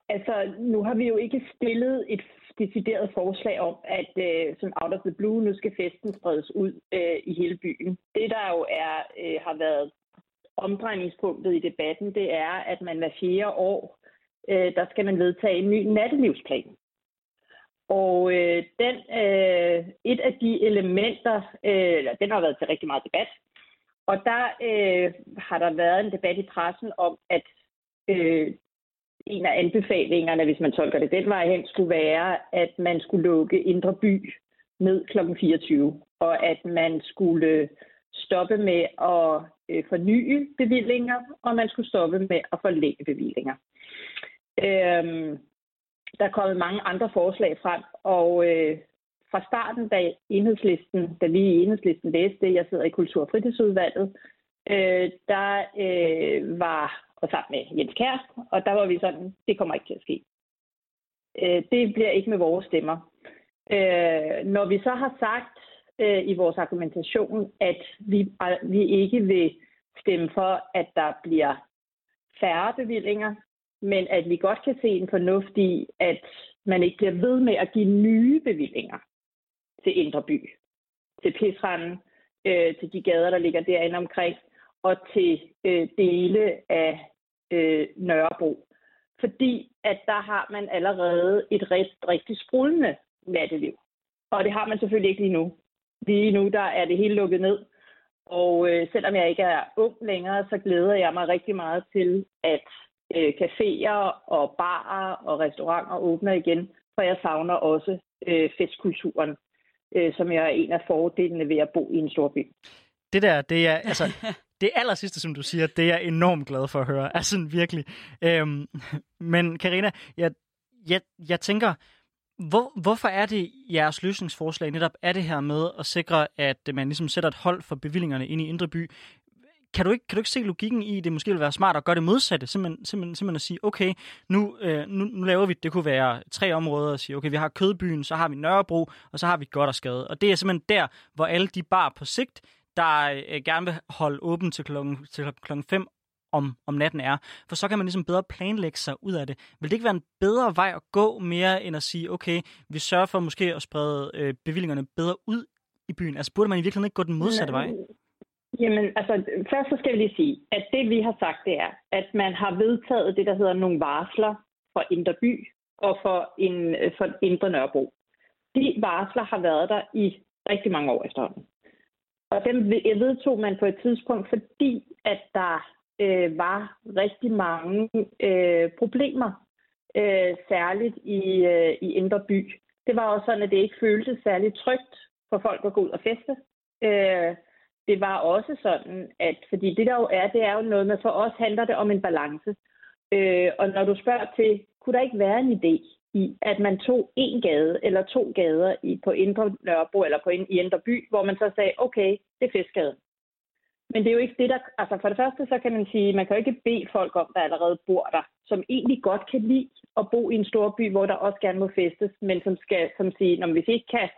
Altså, nu har vi jo ikke stillet et decideret forslag om, at øh, som out of the blue, nu skal festen spredes ud øh, i hele byen. Det, der jo er, øh, har været omdrejningspunktet i debatten, det er, at man hver fjerde år, øh, der skal man vedtage en ny nattelivsplan. Og øh, den, øh, et af de elementer, øh, den har været til rigtig meget debat, og der øh, har der været en debat i pressen om, at øh, en af anbefalingerne, hvis man tolker det den vej hen, skulle være, at man skulle lukke Indre By ned kl. 24, og at man skulle stoppe med at øh, forny bevillinger, og man skulle stoppe med at forlænge bevillinger. Øh, der er kommet mange andre forslag frem, og øh, fra starten, da enhedslisten, da vi i enhedslisten læste det, jeg sidder i Kultur- og Fritidsudvalget, øh, der øh, var, og sammen med Jens Kærst, og der var vi sådan, det kommer ikke til at ske. Øh, det bliver ikke med vores stemmer. Øh, når vi så har sagt øh, i vores argumentation, at vi, vi ikke vil stemme for, at der bliver færre bevillinger, men at vi godt kan se en fornuft i, at man ikke bliver ved med at give nye bevillinger til Indre By, til Pisranden, øh, til de gader, der ligger derinde omkring, og til øh, dele af øh, Nørrebro. Fordi at der har man allerede et rigt, rigtig sprudlende natteliv. Og det har man selvfølgelig ikke lige nu. Lige nu der er det hele lukket ned. Og øh, selvom jeg ikke er ung længere, så glæder jeg mig rigtig meget til, at øh, caféer og barer og restauranter åbner igen, for jeg savner også øh, festkulturen, øh, som jeg er en af fordelene ved at bo i en stor by. Det der, det er, altså, det aller sidste, som du siger, det er jeg enormt glad for at høre. Altså virkelig. Øhm, men Karina, jeg, jeg, jeg tænker, hvor, hvorfor er det jeres løsningsforslag netop er det her med at sikre, at man ligesom sætter et hold for bevillingerne ind i Indre By? Kan du, ikke, kan du ikke se logikken i, at det måske vil være smart at gøre det modsatte? Simpelthen, simpelthen, simpelthen at sige, okay, nu, øh, nu, nu laver vi, det kunne være tre områder, at sige, okay, vi har Kødbyen, så har vi Nørrebro, og så har vi Godt og Skade. Og det er simpelthen der, hvor alle de bar på sigt, der øh, gerne vil holde åben til klokken, til klokken 5 om, om natten er. For så kan man ligesom bedre planlægge sig ud af det. Vil det ikke være en bedre vej at gå mere, end at sige, okay, vi sørger for måske at sprede øh, bevillingerne bedre ud i byen? Altså burde man i virkeligheden ikke gå den modsatte vej? Jamen, altså, først så skal jeg lige sige, at det vi har sagt, det er, at man har vedtaget det, der hedder nogle varsler for Indre By og for, en, øh, for Indre Nørrebro. De varsler har været der i rigtig mange år efterhånden. Og dem vedtog man på et tidspunkt, fordi at der øh, var rigtig mange øh, problemer, øh, særligt i, øh, i Indre By. Det var også sådan, at det ikke føltes særligt trygt for folk at gå ud og feste. Øh, det var også sådan, at fordi det der jo er, det er jo noget med, for os handler det om en balance. Øh, og når du spørger til, kunne der ikke være en idé i, at man tog en gade eller to gader i, på Indre Nørrebro eller på i Indre By, hvor man så sagde, okay, det er Fiskgaden. Men det er jo ikke det, der... Altså for det første, så kan man sige, man kan jo ikke bede folk om, der allerede bor der, som egentlig godt kan lide at bo i en stor by, hvor der også gerne må festes, men som skal som sige, når hvis I ikke kan,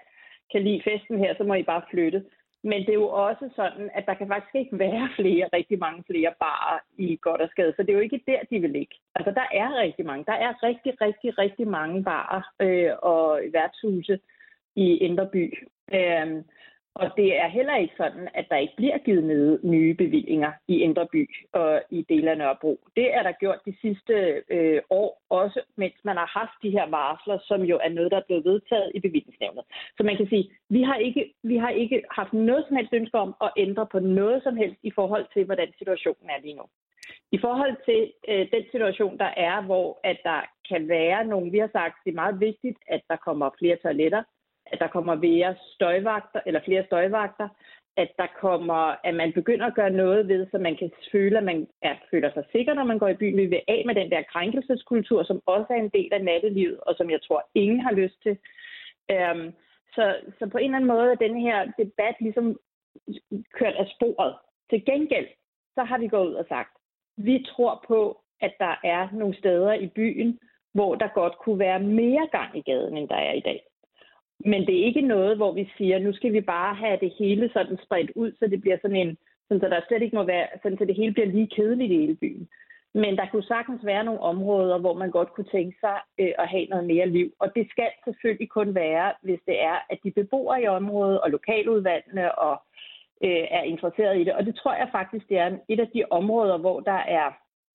kan lide festen her, så må I bare flytte. Men det er jo også sådan, at der kan faktisk ikke være flere, rigtig mange flere barer i godt og skade. Så det er jo ikke der, de vil ligge. Altså, der er rigtig mange. Der er rigtig, rigtig, rigtig mange barer øh, og værtshuse i Indre By. Øh, og det er heller ikke sådan, at der ikke bliver givet nye bevillinger i Indre By og i dele af Nørrebro. Det er der gjort de sidste øh, år, også mens man har haft de her varsler, som jo er noget, der er blevet vedtaget i bevillingsnævnet. Så man kan sige, vi har ikke, vi har ikke haft noget som helst ønske om at ændre på noget som helst i forhold til, hvordan situationen er lige nu. I forhold til øh, den situation, der er, hvor at der kan være nogle, vi har sagt, det er meget vigtigt, at der kommer flere toiletter, at der kommer mere støjvagter, eller flere støjvagter, at der kommer, at man begynder at gøre noget ved, så man kan føle, at man er, føler sig sikker, når man går i byen. Vi vil af med den der krænkelseskultur, som også er en del af nattelivet, og som jeg tror, ingen har lyst til. Øhm, så, så på en eller anden måde er den her debat ligesom kørt af sporet. Til gengæld, så har vi gået ud og sagt, vi tror på, at der er nogle steder i byen, hvor der godt kunne være mere gang i gaden, end der er i dag. Men det er ikke noget, hvor vi siger, nu skal vi bare have det hele sådan spredt ud, så det bliver sådan en, sådan, så der slet ikke må være, sådan, så det hele bliver lige kedeligt i hele byen. Men der kunne sagtens være nogle områder, hvor man godt kunne tænke sig øh, at have noget mere liv. Og det skal selvfølgelig kun være, hvis det er, at de beboere i området og lokaludvalgene og øh, er interesseret i det. Og det tror jeg faktisk, det er et af de områder, hvor der er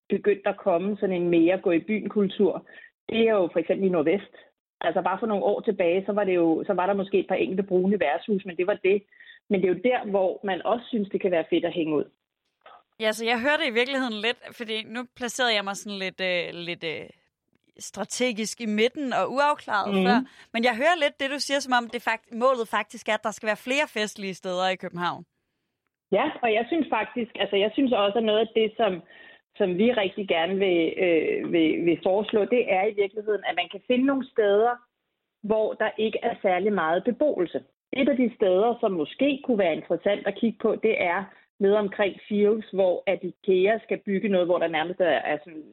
begyndt at komme sådan en mere gå i byen kultur. Det er jo for eksempel i Nordvest. Altså bare for nogle år tilbage, så var, det jo, så var der måske et par enkelte brune værtshus, men det var det. Men det er jo der, hvor man også synes, det kan være fedt at hænge ud. Ja, så jeg hørte i virkeligheden lidt, fordi nu placerede jeg mig sådan lidt, øh, lidt øh, strategisk i midten og uafklaret mm. før. Men jeg hører lidt det, du siger, som om det fakt- målet faktisk er, at der skal være flere festlige steder i København. Ja, og jeg synes faktisk, altså jeg synes også, at noget af det, som, som vi rigtig gerne vil, øh, vil, vil foreslå, det er i virkeligheden, at man kan finde nogle steder, hvor der ikke er særlig meget beboelse. Et af de steder, som måske kunne være interessant at kigge på, det er nede omkring Fields, hvor at IKEA skal bygge noget, hvor der nærmest er, er sådan,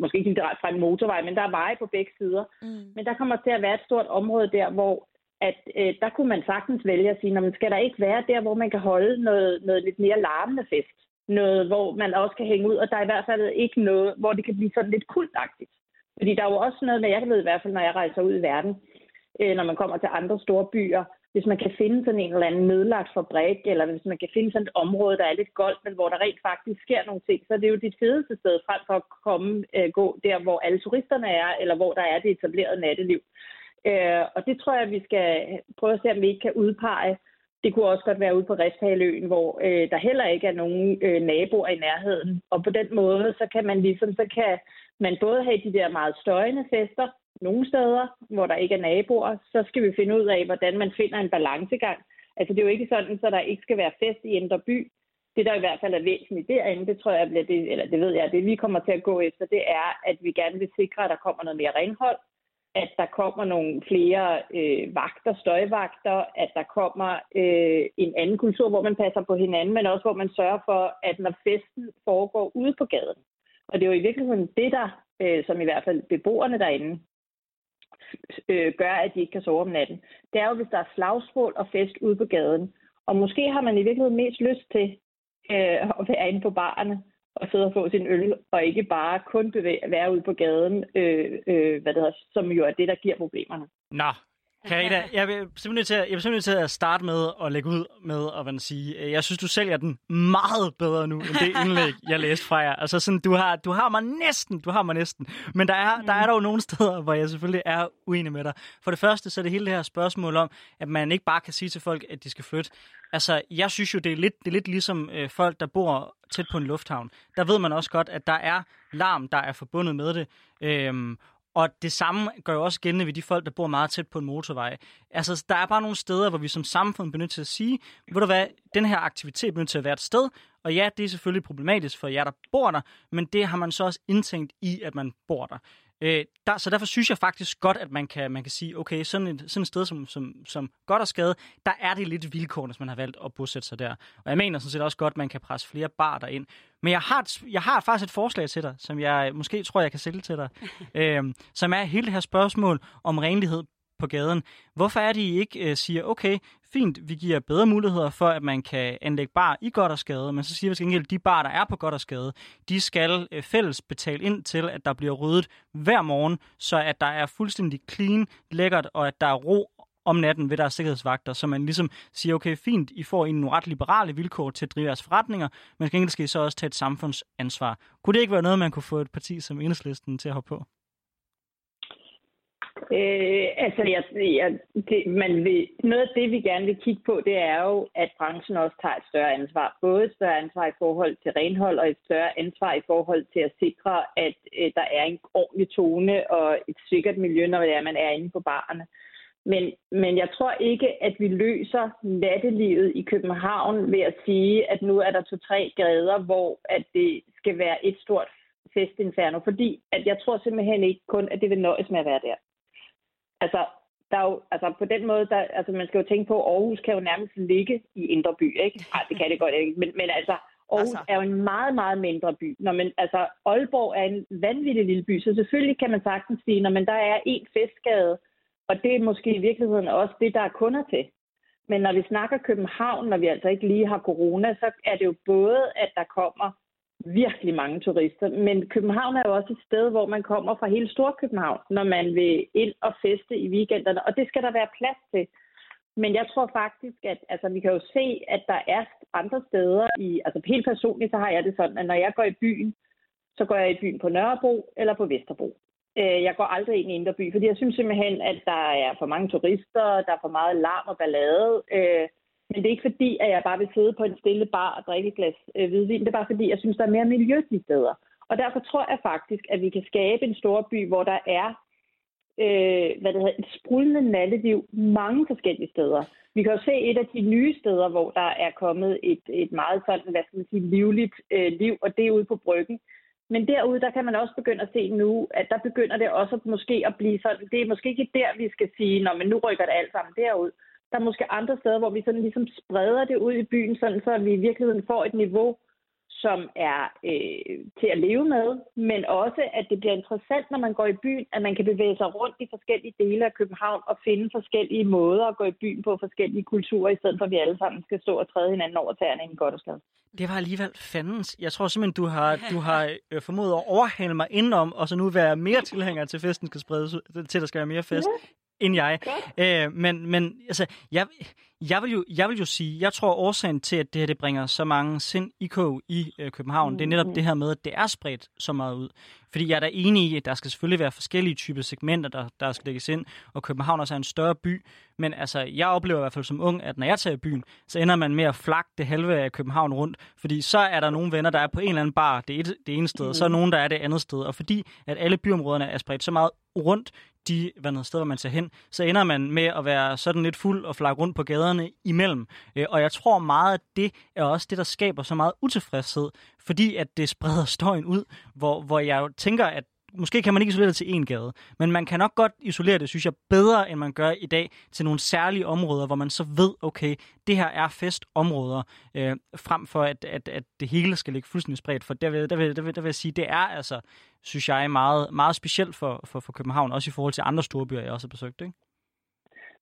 måske ikke direkte fra en motorvej, men der er veje på begge sider. Mm. Men der kommer til at være et stort område der, hvor at øh, der kunne man sagtens vælge at sige, man skal der ikke være der, hvor man kan holde noget, noget lidt mere larmende fest. Noget, hvor man også kan hænge ud, og der er i hvert fald ikke noget, hvor det kan blive sådan lidt kultagtigt. Fordi der er jo også noget med, jeg ved i hvert fald, når jeg rejser ud i verden, øh, når man kommer til andre store byer, hvis man kan finde sådan en eller anden nedlagt fabrik, eller hvis man kan finde sådan et område, der er lidt goldt, men hvor der rent faktisk sker nogle ting, så er det jo dit fedeste sted frem for at komme, øh, gå der, hvor alle turisterne er, eller hvor der er det etablerede natteliv. Øh, og det tror jeg, vi skal prøve at se, om vi ikke kan udpege. Det kunne også godt være ude på Resthaløen, hvor øh, der heller ikke er nogen øh, naboer i nærheden. Og på den måde, så kan man ligesom, så kan man både have de der meget støjende fester, nogle steder, hvor der ikke er naboer, så skal vi finde ud af, hvordan man finder en balancegang. Altså det er jo ikke sådan, så der ikke skal være fest i Indre By. Det, der i hvert fald er væsentligt derinde, det tror jeg bliver det, eller det ved jeg, det vi kommer til at gå efter, det er, at vi gerne vil sikre, at der kommer noget mere renhold, at der kommer nogle flere øh, vagter, støjvagter, at der kommer øh, en anden kultur, hvor man passer på hinanden, men også hvor man sørger for, at når festen foregår ude på gaden. Og det er jo i virkeligheden det, der, øh, som i hvert fald beboerne derinde øh, gør, at de ikke kan sove om natten. Det er jo, hvis der er slagsmål og fest ude på gaden. Og måske har man i virkeligheden mest lyst til øh, at være inde på barerne og sidde og få sin øl, og ikke bare kun bevæge, være ude på gaden, øh, øh, hvad det hedder, som jo er det, der giver problemerne. Nå, Karina, jeg vil simpelthen til at, jeg vil simpelthen til at starte med at lægge ud med at man sige, jeg synes, du sælger den meget bedre nu, end det indlæg, jeg læste fra jer. Altså sådan, du har, du har mig næsten, du har mig næsten. Men der er, der er dog nogle steder, hvor jeg selvfølgelig er uenig med dig. For det første, så er det hele det her spørgsmål om, at man ikke bare kan sige til folk, at de skal flytte. Altså, jeg synes jo, det er lidt, det er lidt ligesom øh, folk, der bor tæt på en lufthavn. Der ved man også godt, at der er larm, der er forbundet med det. Øhm, og det samme gør jo også gældende ved de folk, der bor meget tæt på en motorvej. Altså, der er bare nogle steder, hvor vi som samfund bliver nødt til at sige, ved du hvad, den her aktivitet bliver nødt til at være et sted, og ja, det er selvfølgelig problematisk for jer, der bor der, men det har man så også indtænkt i, at man bor der. Øh, der, så derfor synes jeg faktisk godt, at man kan, man kan sige, okay, sådan et, sådan et sted som, som, som godt og skade, der er det lidt vilkår, hvis man har valgt at bosætte sig der. Og jeg mener sådan set også godt, at man kan presse flere bar derind. Men jeg har, et, jeg har faktisk et forslag til dig, som jeg måske tror, jeg kan sælge til dig, øh, som er hele det her spørgsmål om renlighed på gaden. Hvorfor er det, I ikke øh, siger, okay, fint, vi giver bedre muligheder for, at man kan anlægge bar i godt og skade, men så siger vi til at de bar, der er på godt og skade, de skal øh, fælles betale ind til, at der bliver ryddet hver morgen, så at der er fuldstændig clean, lækkert, og at der er ro om natten ved deres sikkerhedsvagter, så man ligesom siger, okay, fint, I får en ret liberale vilkår til at drive jeres forretninger, men skal skal I så også tage et samfundsansvar. Kunne det ikke være noget, man kunne få et parti som Enhedslisten til at hoppe på? Øh, altså, jeg, jeg, det, man vil, noget af det, vi gerne vil kigge på, det er jo, at branchen også tager et større ansvar. Både et større ansvar i forhold til renhold, og et større ansvar i forhold til at sikre, at øh, der er en ordentlig tone og et sikkert miljø, når det er, man er inde på barerne. Men, men jeg tror ikke, at vi løser nattelivet i København ved at sige, at nu er der to-tre grader, hvor at det skal være et stort festinferno. Fordi at jeg tror simpelthen ikke kun, at det vil nøjes med at være der. Altså, der er jo, altså på den måde, der, altså man skal jo tænke på, at Aarhus kan jo nærmest ligge i Indre By, ikke? Nej, det kan det godt ikke, men, men altså, Aarhus altså. er jo en meget, meget mindre by. Når man, altså, Aalborg er en vanvittig lille by, så selvfølgelig kan man sagtens sige, når man der er en festgade, og det er måske i virkeligheden også det, der er kunder til. Men når vi snakker København, når vi altså ikke lige har corona, så er det jo både, at der kommer virkelig mange turister. Men København er jo også et sted, hvor man kommer fra hele Storkøbenhavn, når man vil ind og feste i weekenderne, og det skal der være plads til. Men jeg tror faktisk, at altså, vi kan jo se, at der er andre steder i... Altså helt personligt, så har jeg det sådan, at når jeg går i byen, så går jeg i byen på Nørrebro eller på Vesterbro. Øh, jeg går aldrig ind i Indre By, fordi jeg synes simpelthen, at der er for mange turister, der er for meget larm og ballade. Øh, men det er ikke fordi, at jeg bare vil sidde på en stille bar og drikke et glas øh, hvidvin. Det er bare fordi, jeg synes, der er mere miljø de steder. Og derfor tror jeg faktisk, at vi kan skabe en stor by, hvor der er øh, hvad det hedder, et sprudlende natteliv mange forskellige steder. Vi kan jo se et af de nye steder, hvor der er kommet et, et meget sådan, hvad skal man sige, livligt øh, liv, og det er ude på bryggen. Men derude, der kan man også begynde at se nu, at der begynder det også måske at blive sådan, det er måske ikke der, vi skal sige, når men nu rykker det alt sammen derud. Der er måske andre steder, hvor vi sådan ligesom spreder det ud i byen, sådan så vi i virkeligheden får et niveau, som er øh, til at leve med, men også, at det bliver interessant, når man går i byen, at man kan bevæge sig rundt i forskellige dele af København og finde forskellige måder at gå i byen på forskellige kulturer, i stedet for at vi alle sammen skal stå og træde hinanden over tæerne i en godt og skad. Det var alligevel fandens. Jeg tror simpelthen, du har, du har øh, formået at overhale mig indenom, og så nu være mere tilhænger til festen skal spredes til der skal være mere fest end jeg. Øh, men, men altså, jeg, jeg, vil jo, jeg vil jo sige, jeg tror årsagen til, at det her det bringer så mange sind i kog i øh, København, mm. det er netop mm. det her med, at det er spredt så meget ud. Fordi jeg er da enig i, at der skal selvfølgelig være forskellige typer segmenter, der, der skal lægges ind, og København også er en større by. Men altså, jeg oplever i hvert fald som ung, at når jeg tager i byen, så ender man med at flakke det halve af København rundt. Fordi så er der nogle venner, der er på en eller anden bar det, et, det ene sted, mm. og så er nogen, der er det andet sted. Og fordi at alle byområderne er spredt så meget rundt de hvad noget, steder, man tager hen, så ender man med at være sådan lidt fuld og flakke rundt på gaderne imellem. Øh, og jeg tror meget, at det er også det, der skaber så meget utilfredshed, fordi at det spreder støjen ud, hvor, hvor jeg tænker, at måske kan man ikke isolere det til en gade, men man kan nok godt isolere det, synes jeg, bedre, end man gør i dag, til nogle særlige områder, hvor man så ved, okay, det her er festområder, øh, frem for at, at, at det hele skal ligge fuldstændig spredt. For der vil, der vil, der vil, der vil jeg sige, det er altså, synes jeg, meget, meget specielt for, for, for København, også i forhold til andre store byer, jeg også har besøgt. Ikke?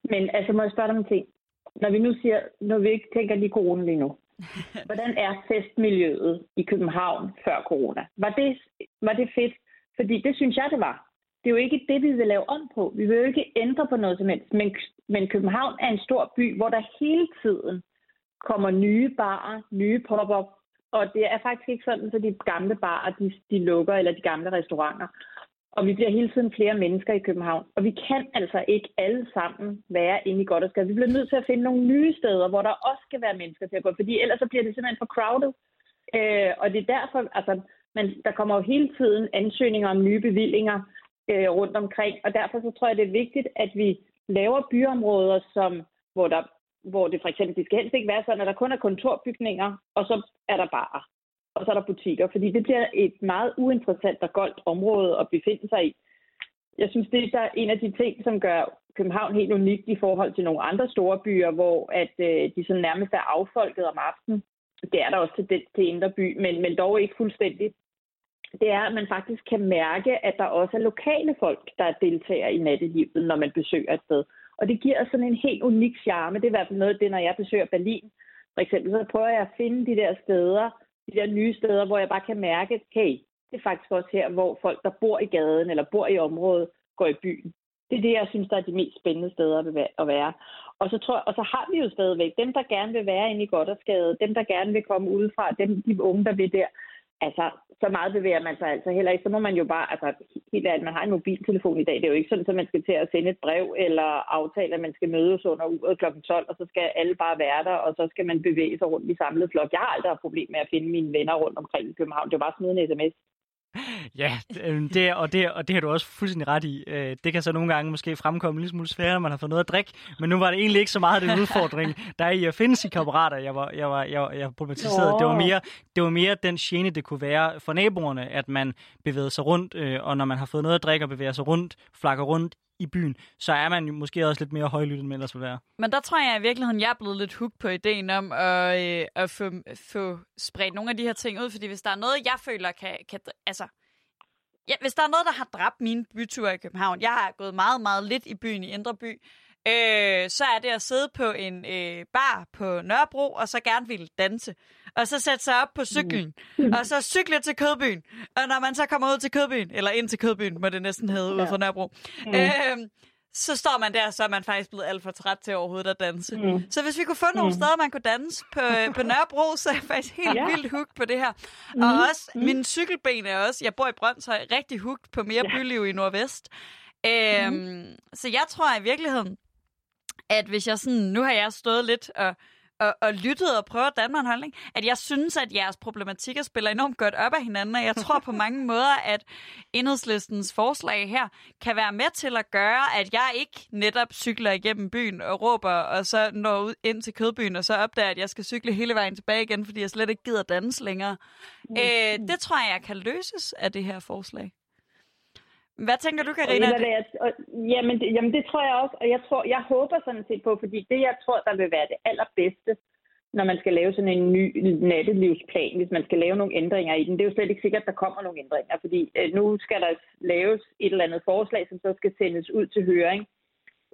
Men altså, må jeg spørge dig om en ting? Når vi nu siger, når vi ikke tænker lige corona lige nu, hvordan er festmiljøet i København før corona? Var det, var det fedt? Fordi det synes jeg, det var. Det er jo ikke det, vi vil lave om på. Vi vil jo ikke ændre på noget som helst. Men, men København er en stor by, hvor der hele tiden kommer nye barer, nye pop-up. Og det er faktisk ikke sådan, at de gamle barer, de, de lukker, eller de gamle restauranter. Og vi bliver hele tiden flere mennesker i København. Og vi kan altså ikke alle sammen være inde i godt og skal. Vi bliver nødt til at finde nogle nye steder, hvor der også skal være mennesker til at gå. Fordi ellers så bliver det simpelthen for crowded. Øh, og det er derfor, altså, men der kommer jo hele tiden ansøgninger om nye bevillinger øh, rundt omkring, og derfor så tror jeg, det er vigtigt, at vi laver byområder, som, hvor, der, hvor det for eksempel, det skal helst ikke være sådan, at der kun er kontorbygninger, og så er der bare, og så er der butikker, fordi det bliver et meget uinteressant og goldt område at befinde sig i. Jeg synes, det er en af de ting, som gør København helt unikt i forhold til nogle andre store byer, hvor at øh, de sådan nærmest er affolket om aftenen. Det er der også til, det, til Indre By, men, men dog ikke fuldstændigt det er, at man faktisk kan mærke, at der også er lokale folk, der deltager i nattelivet, når man besøger et sted. Og det giver sådan en helt unik charme. Det er i hvert fald noget af det, når jeg besøger Berlin. For eksempel, så prøver jeg at finde de der steder, de der nye steder, hvor jeg bare kan mærke, at hey, det er faktisk også her, hvor folk, der bor i gaden eller bor i området, går i byen. Det er det, jeg synes, der er de mest spændende steder at være. Og så, tror jeg, og så har vi jo stadigvæk dem, der gerne vil være inde i Goddersgade, dem, der gerne vil komme udefra, dem, de unge, der vil der altså, så meget bevæger man sig altså heller ikke. Så må man jo bare, altså, helt ærligt, man har en mobiltelefon i dag. Det er jo ikke sådan, at man skal til at sende et brev eller aftale, at man skal mødes under uret kl. 12, og så skal alle bare være der, og så skal man bevæge sig rundt i samlet flok. Jeg har aldrig haft problem med at finde mine venner rundt omkring i København. Det var bare at smide en sms. Ja, øhm, det, og, det, og det har du også fuldstændig ret i. Øh, det kan så nogle gange måske fremkomme lidt smule sværere, når man har fået noget at drikke, men nu var det egentlig ikke så meget den udfordring, der er i at finde sine kammerater, jeg var, jeg var, jeg, jeg problematiseret. Det var, mere, det var mere den gene, det kunne være for naboerne, at man bevægede sig rundt, øh, og når man har fået noget at drikke og bevæger sig rundt, flakker rundt i byen, så er man jo måske også lidt mere højlyttet, end man ellers vil være. Men der tror jeg i virkeligheden, jeg er blevet lidt hooked på ideen om at, øh, at få, få spredt nogle af de her ting ud, fordi hvis der er noget, jeg føler kan... kan altså, ja, hvis der er noget, der har dræbt mine byture i København, jeg har gået meget, meget lidt i byen i Indre By, øh, så er det at sidde på en øh, bar på Nørrebro, og så gerne ville danse. Og så sætte sig op på cyklen, mm. og så cykle til Kødbyen. Og når man så kommer ud til Kødbyen, eller ind til Kødbyen, må det næsten hedde, ja. ud fra Nørrebro, mm. øh, så står man der, så er man faktisk blevet alt for træt til overhovedet at danse. Mm. Så hvis vi kunne få nogle mm. steder, man kunne danse på, på Nørrebro, så er jeg faktisk helt ja. vildt hooked på det her. Mm. Og også, mm. min cykelben er også, jeg bor i Brøndshøj, rigtig hooked på mere ja. byliv i Nordvest. Øhm, mm. Så jeg tror i virkeligheden, at hvis jeg sådan, nu har jeg stået lidt og, og, og lyttet og prøvet at danne en holdning, at jeg synes, at jeres problematikker spiller enormt godt op af hinanden, og jeg tror på mange måder, at enhedslistens forslag her kan være med til at gøre, at jeg ikke netop cykler igennem byen og råber, og så når ud ind til kødbyen, og så opdager, at jeg skal cykle hele vejen tilbage igen, fordi jeg slet ikke gider danse længere. Mm. Øh, det tror jeg kan løses af det her forslag. Hvad tænker du, Karina? Jamen, det, jamen, det tror jeg også, og jeg, tror, jeg håber sådan set på, fordi det, jeg tror, der vil være det allerbedste, når man skal lave sådan en ny nattelivsplan, hvis man skal lave nogle ændringer i den. Det er jo slet ikke sikkert, at der kommer nogle ændringer, fordi øh, nu skal der laves et eller andet forslag, som så skal sendes ud til høring.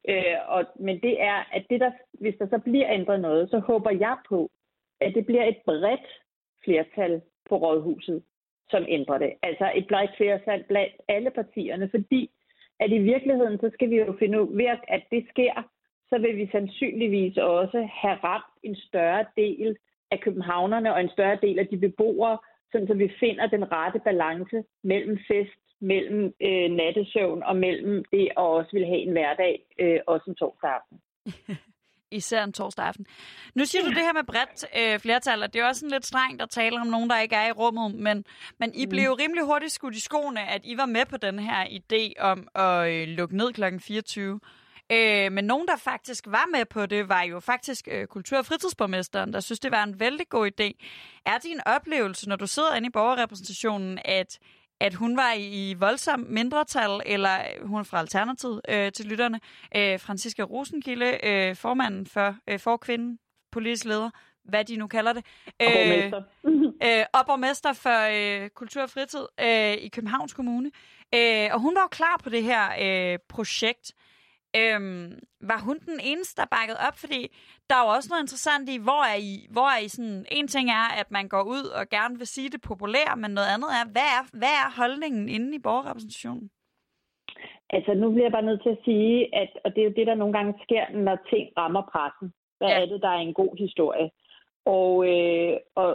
Øh, og, men det er, at det der, hvis der så bliver ændret noget, så håber jeg på, at det bliver et bredt flertal på rådhuset, som ændrer det. Altså et bredt flertal blandt alle partierne, fordi at i virkeligheden, så skal vi jo finde ud af, at det sker, så vil vi sandsynligvis også have ramt en større del af københavnerne og en større del af de beboere, sådan så vi finder den rette balance mellem fest, mellem øh, nattesøvn og mellem det at også vil have en hverdag, øh, også en torsdag aften. især en torsdag aften. Nu siger du det her med bredt øh, flertal, og det er også sådan lidt strengt at tale om nogen, der ikke er i rummet, men, men I mm. blev jo rimelig hurtigt skudt i skoene, at I var med på den her idé om at øh, lukke ned kl. 24. Øh, men nogen, der faktisk var med på det, var jo faktisk øh, kultur- og fritidsborgmesteren, der synes, det var en vældig god idé. Er din oplevelse, når du sidder inde i borgerrepræsentationen, at at hun var i voldsom mindretal, eller hun er fra Alternativet øh, til lytterne. Øh, Franziska Rosenkilde, øh, formanden for øh, Forkvinden, politisk leder, hvad de nu kalder det. Øh, øh, og borgmester for øh, Kultur og Fritid øh, i Københavns Kommune. Øh, og hun var jo klar på det her øh, projekt. Øhm, var hun den eneste, der bakkede op? Fordi der er jo også noget interessant i, hvor er I, hvor er I sådan... En ting er, at man går ud og gerne vil sige det populære, men noget andet er, hvad er, hvad er holdningen inde i borgerrepræsentationen? Altså, nu bliver jeg bare nødt til at sige, at og det er jo det, der nogle gange sker, når ting rammer pressen. Hvad ja. er det, der er en god historie? Og, øh, og,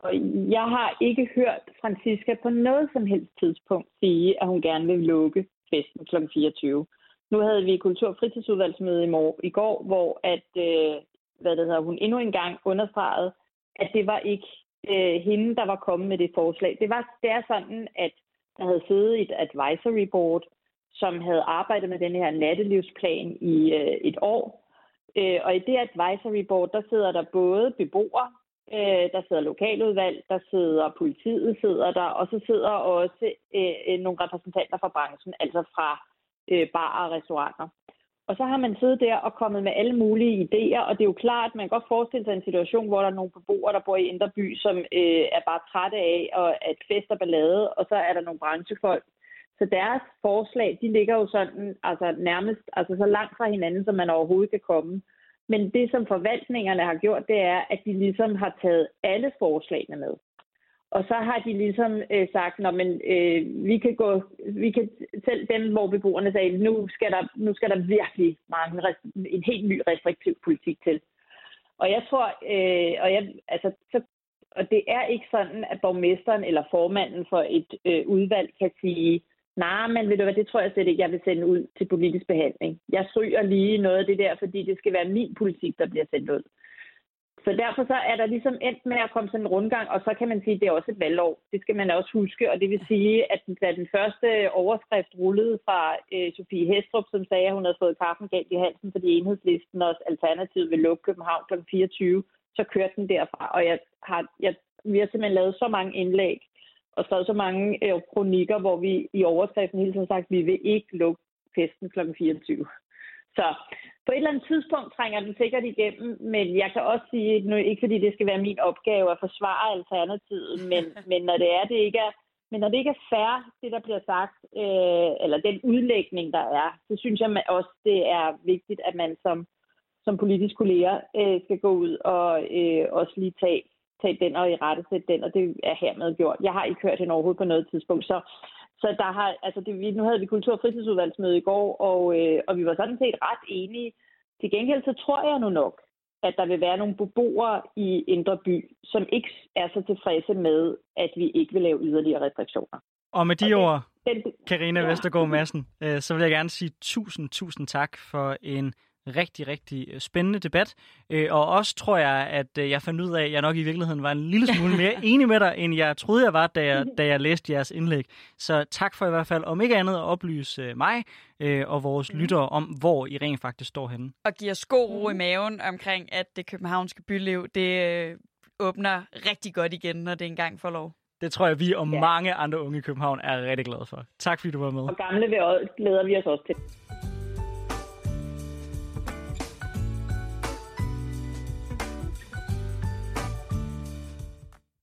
og jeg har ikke hørt Francisca på noget som helst tidspunkt sige, at hun gerne vil lukke festen kl. 24. Nu havde vi kultur- og fritidsudvalgsmøde i, mor- i går, hvor at, øh, hvad det hedder, hun endnu en gang understregede, at det var ikke øh, hende, der var kommet med det forslag. Det, var, det er sådan, at der havde siddet et advisory board, som havde arbejdet med den her nattelivsplan i øh, et år. Øh, og i det advisory board, der sidder der både beboere, øh, der sidder lokaludvalg, der sidder politiet, sidder der, og så sidder også øh, øh nogle repræsentanter fra branchen, altså fra øh, barer og restauranter. Og så har man siddet der og kommet med alle mulige idéer, og det er jo klart, at man kan godt forestille sig en situation, hvor der er nogle beboere, der bor i Indre By, som øh, er bare trætte af og at fest og ballade, og så er der nogle branchefolk. Så deres forslag, de ligger jo sådan altså nærmest altså så langt fra hinanden, som man overhovedet kan komme. Men det, som forvaltningerne har gjort, det er, at de ligesom har taget alle forslagene med. Og så har de ligesom øh, sagt, at øh, vi kan gå, vi kan selv dem, hvor beboerne sagde, nu skal der, nu skal der virkelig mange, en helt ny restriktiv politik til. Og jeg tror, øh, og, jeg, altså, så, og det er ikke sådan, at borgmesteren eller formanden for et øh, udvalg kan sige, nej, men ved du hvad, det tror jeg slet ikke, jeg vil sende ud til politisk behandling. Jeg stryger lige noget af det der, fordi det skal være min politik, der bliver sendt ud. Så derfor så er der ligesom endt med at komme sådan en rundgang, og så kan man sige, at det er også et valgår. Det skal man også huske, og det vil sige, at da den første overskrift rullede fra øh, Sofie Hestrup, som sagde, at hun havde fået kaffen galt i halsen, fordi enhedslisten og Alternativet vil lukke København kl. 24, så kørte den derfra. Og jeg har, jeg, vi har simpelthen lavet så mange indlæg og skrevet så mange øh, kronikker, hvor vi i overskriften hele tiden sagt, at vi vil ikke lukke festen kl. 24. Så på et eller andet tidspunkt trænger den sikkert igennem, men jeg kan også sige, nu ikke fordi det skal være min opgave at forsvare alternativet, men, men når det er, det ikke er, men når det ikke er fair, det der bliver sagt, øh, eller den udlægning, der er, så synes jeg også, det er vigtigt, at man som, som politisk kollega øh, skal gå ud og øh, også lige tage, tage den og i rette sætte den, og det er hermed gjort. Jeg har ikke hørt hende overhovedet på noget tidspunkt, så så der har, altså det, vi, nu havde vi kultur- og fritidsudvalgsmøde i går, og, øh, og vi var sådan set ret enige. Til gengæld så tror jeg nu nok, at der vil være nogle beboere i Indre By, som ikke er så tilfredse med, at vi ikke vil lave yderligere restriktioner. Og med de og ord, Karina ja. Vestergaard Madsen, øh, så vil jeg gerne sige tusind, tusind tak for en rigtig, rigtig øh, spændende debat. Øh, og også tror jeg, at øh, jeg fandt ud af, at jeg nok i virkeligheden var en lille smule mere enig med dig, end jeg troede, jeg var, da jeg, da jeg læste jeres indlæg. Så tak for i hvert fald, om ikke andet, at oplyse mig og vores mm. lyttere om, hvor I rent faktisk står henne. Og giver sko ro i mhm. maven omkring, at det københavnske byliv, det åbner rigtig godt igen, når det engang får lov. Det tror jeg, vi og ja. mange andre unge i København er rigtig glade for. Tak fordi du var med. Og gamle glæder vi os også til.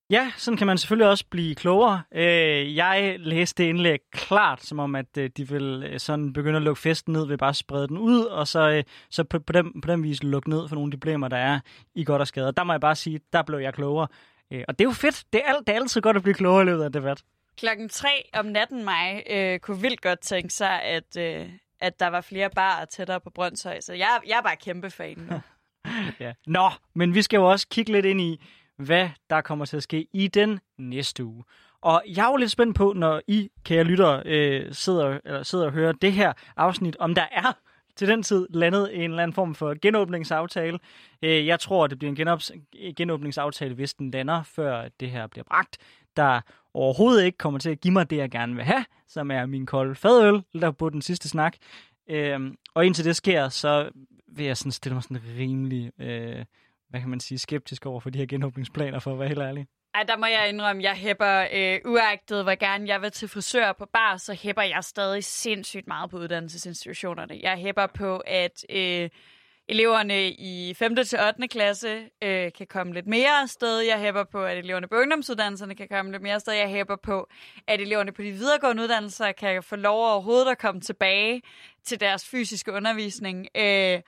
Ja, sådan kan man selvfølgelig også blive klogere. Øh, jeg læste det indlæg klart, som om, at øh, de vil øh, sådan begynde at lukke festen ned ved bare at sprede den ud, og så, så på, på, den, på den vis lukke ned for nogle af de problemer, der er i godt og skade. Der må jeg bare sige, der blev jeg klogere. Og det er jo fedt. Det er, alt, det er altid godt at blive klogere i løbet af debat. Klokken tre om natten mig øh, kunne vildt godt tænke sig, at, øh, at der var flere barer tættere på Brøndshøj. Så jeg, jeg er bare kæmpe fan nu. ja. Nå, men vi skal jo også kigge lidt ind i, hvad der kommer til at ske i den næste uge. Og jeg er jo lidt spændt på, når I, kære lyttere, øh, sidder, eller sidder og hører det her afsnit, om der er til den tid landet en eller anden form for genåbningsaftale. Øh, jeg tror, det bliver en genops- genåbningsaftale, hvis den lander, før det her bliver bragt. Der overhovedet ikke kommer til at give mig det, jeg gerne vil have, som er min kolde fadøl, der på den sidste snak. Øh, og indtil det sker, så vil jeg sådan stille mig sådan rimelig... Øh, hvad kan man sige, skeptisk over for de her genåbningsplaner, for at være helt ærlig? Ej, der må jeg indrømme, jeg hæpper øh, uagtet, hvor gerne jeg vil til frisør på bar, så hæpper jeg stadig sindssygt meget på uddannelsesinstitutionerne. Jeg hæpper på, at øh, eleverne i 5. til 8. klasse øh, kan komme lidt mere afsted. Jeg hæpper på, at eleverne på ungdomsuddannelserne kan komme lidt mere afsted. Jeg hæpper på, at eleverne på de videregående uddannelser kan få lov overhovedet at komme tilbage til deres fysiske undervisning. Øh,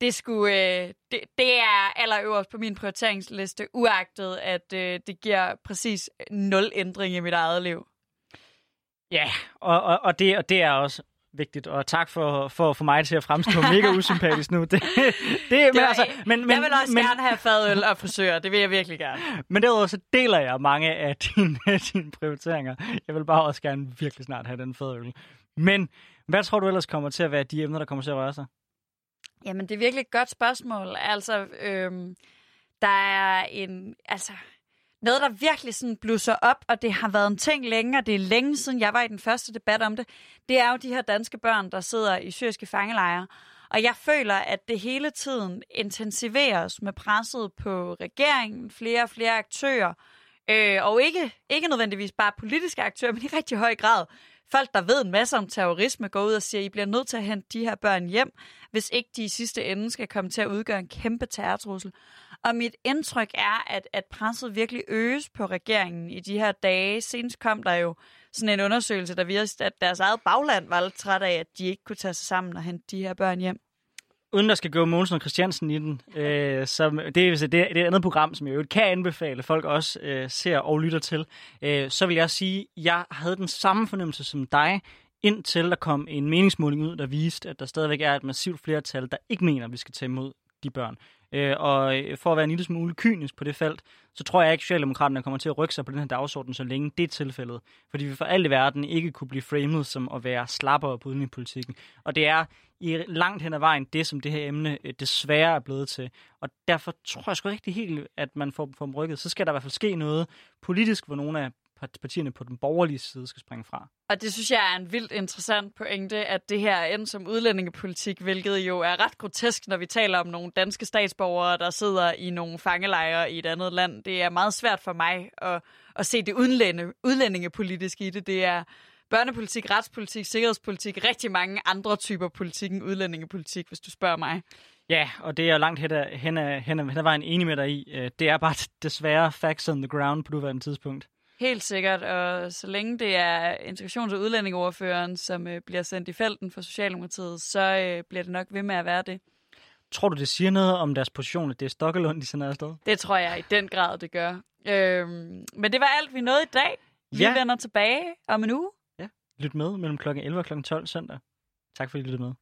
det, skulle, øh, det, det er allerøverst på min prioriteringsliste, uagtet at øh, det giver præcis nul ændring i mit eget liv. Ja, og, og, og, det, og det er også vigtigt, og tak for, for, for mig til at fremstå mega usympatisk nu. Det, det, det men, altså, men, men, jeg vil også men, gerne have fadøl og frisør, det vil jeg virkelig gerne. Men derudover så deler jeg mange af dine, dine prioriteringer. Jeg vil bare også gerne virkelig snart have den fadøl. Men hvad tror du ellers kommer til at være de emner, der kommer til at røre sig? Jamen, det er virkelig et godt spørgsmål. Altså, øhm, der er en... Altså, noget, der virkelig sådan blusser op, og det har været en ting længe, og det er længe siden, jeg var i den første debat om det, det er jo de her danske børn, der sidder i syriske fangelejre. Og jeg føler, at det hele tiden intensiveres med presset på regeringen, flere og flere aktører, øh, og ikke, ikke nødvendigvis bare politiske aktører, men i rigtig høj grad folk, der ved en masse om terrorisme, går ud og siger, at I bliver nødt til at hente de her børn hjem, hvis ikke de i sidste ende skal komme til at udgøre en kæmpe terrortrussel. Og mit indtryk er, at, at presset virkelig øges på regeringen i de her dage. Senest kom der jo sådan en undersøgelse, der viste, at deres eget bagland var lidt træt af, at de ikke kunne tage sig sammen og hente de her børn hjem uden der skal gå Mogensen og Christiansen i den, øh, som, det, er, det, er et andet program, som jeg jo kan anbefale, folk også øh, ser og lytter til, øh, så vil jeg sige, at jeg havde den samme fornemmelse som dig, indtil der kom en meningsmåling ud, der viste, at der stadigvæk er et massivt flertal, der ikke mener, at vi skal tage imod de børn. Øh, og øh, for at være en lille smule kynisk på det felt, så tror jeg ikke, at Socialdemokraterne kommer til at rykke sig på den her dagsorden, så længe det er tilfældet. Fordi vi for alt i verden ikke kunne blive framet som at være slappere på udenrigspolitikken. Og det er i langt hen ad vejen det, som det her emne øh, desværre er blevet til. Og derfor tror jeg sgu rigtig helt, at man får, får dem rykket. Så skal der i hvert fald ske noget politisk, hvor nogle af partierne på den borgerlige side skal springe fra. Og det synes jeg er en vildt interessant pointe, at det her er som udlændingepolitik, hvilket jo er ret grotesk, når vi taler om nogle danske statsborgere, der sidder i nogle fangelejre i et andet land. Det er meget svært for mig at, at se det udlændinge, udlændingepolitiske i det. Det er børnepolitik, retspolitik, sikkerhedspolitik, rigtig mange andre typer politik end udlændingepolitik, hvis du spørger mig. Ja, og det er jeg langt hen ad, hen ad, hen ad, vejen enig med dig i. Øh, Det er bare desværre facts on the ground på nuværende tidspunkt. Helt sikkert, og så længe det er integrations- og udlændingeordføreren, som øh, bliver sendt i felten for Socialdemokratiet, så øh, bliver det nok ved med at være det. Tror du, det siger noget om deres position, at det er Stokkelund, de sender afsted? Det tror jeg i den grad, det gør. Øhm, men det var alt, vi nåede i dag. Vi Ja. vender tilbage om en uge. Lyt med mellem kl. 11 og kl. 12 søndag. Tak fordi I lyttede med.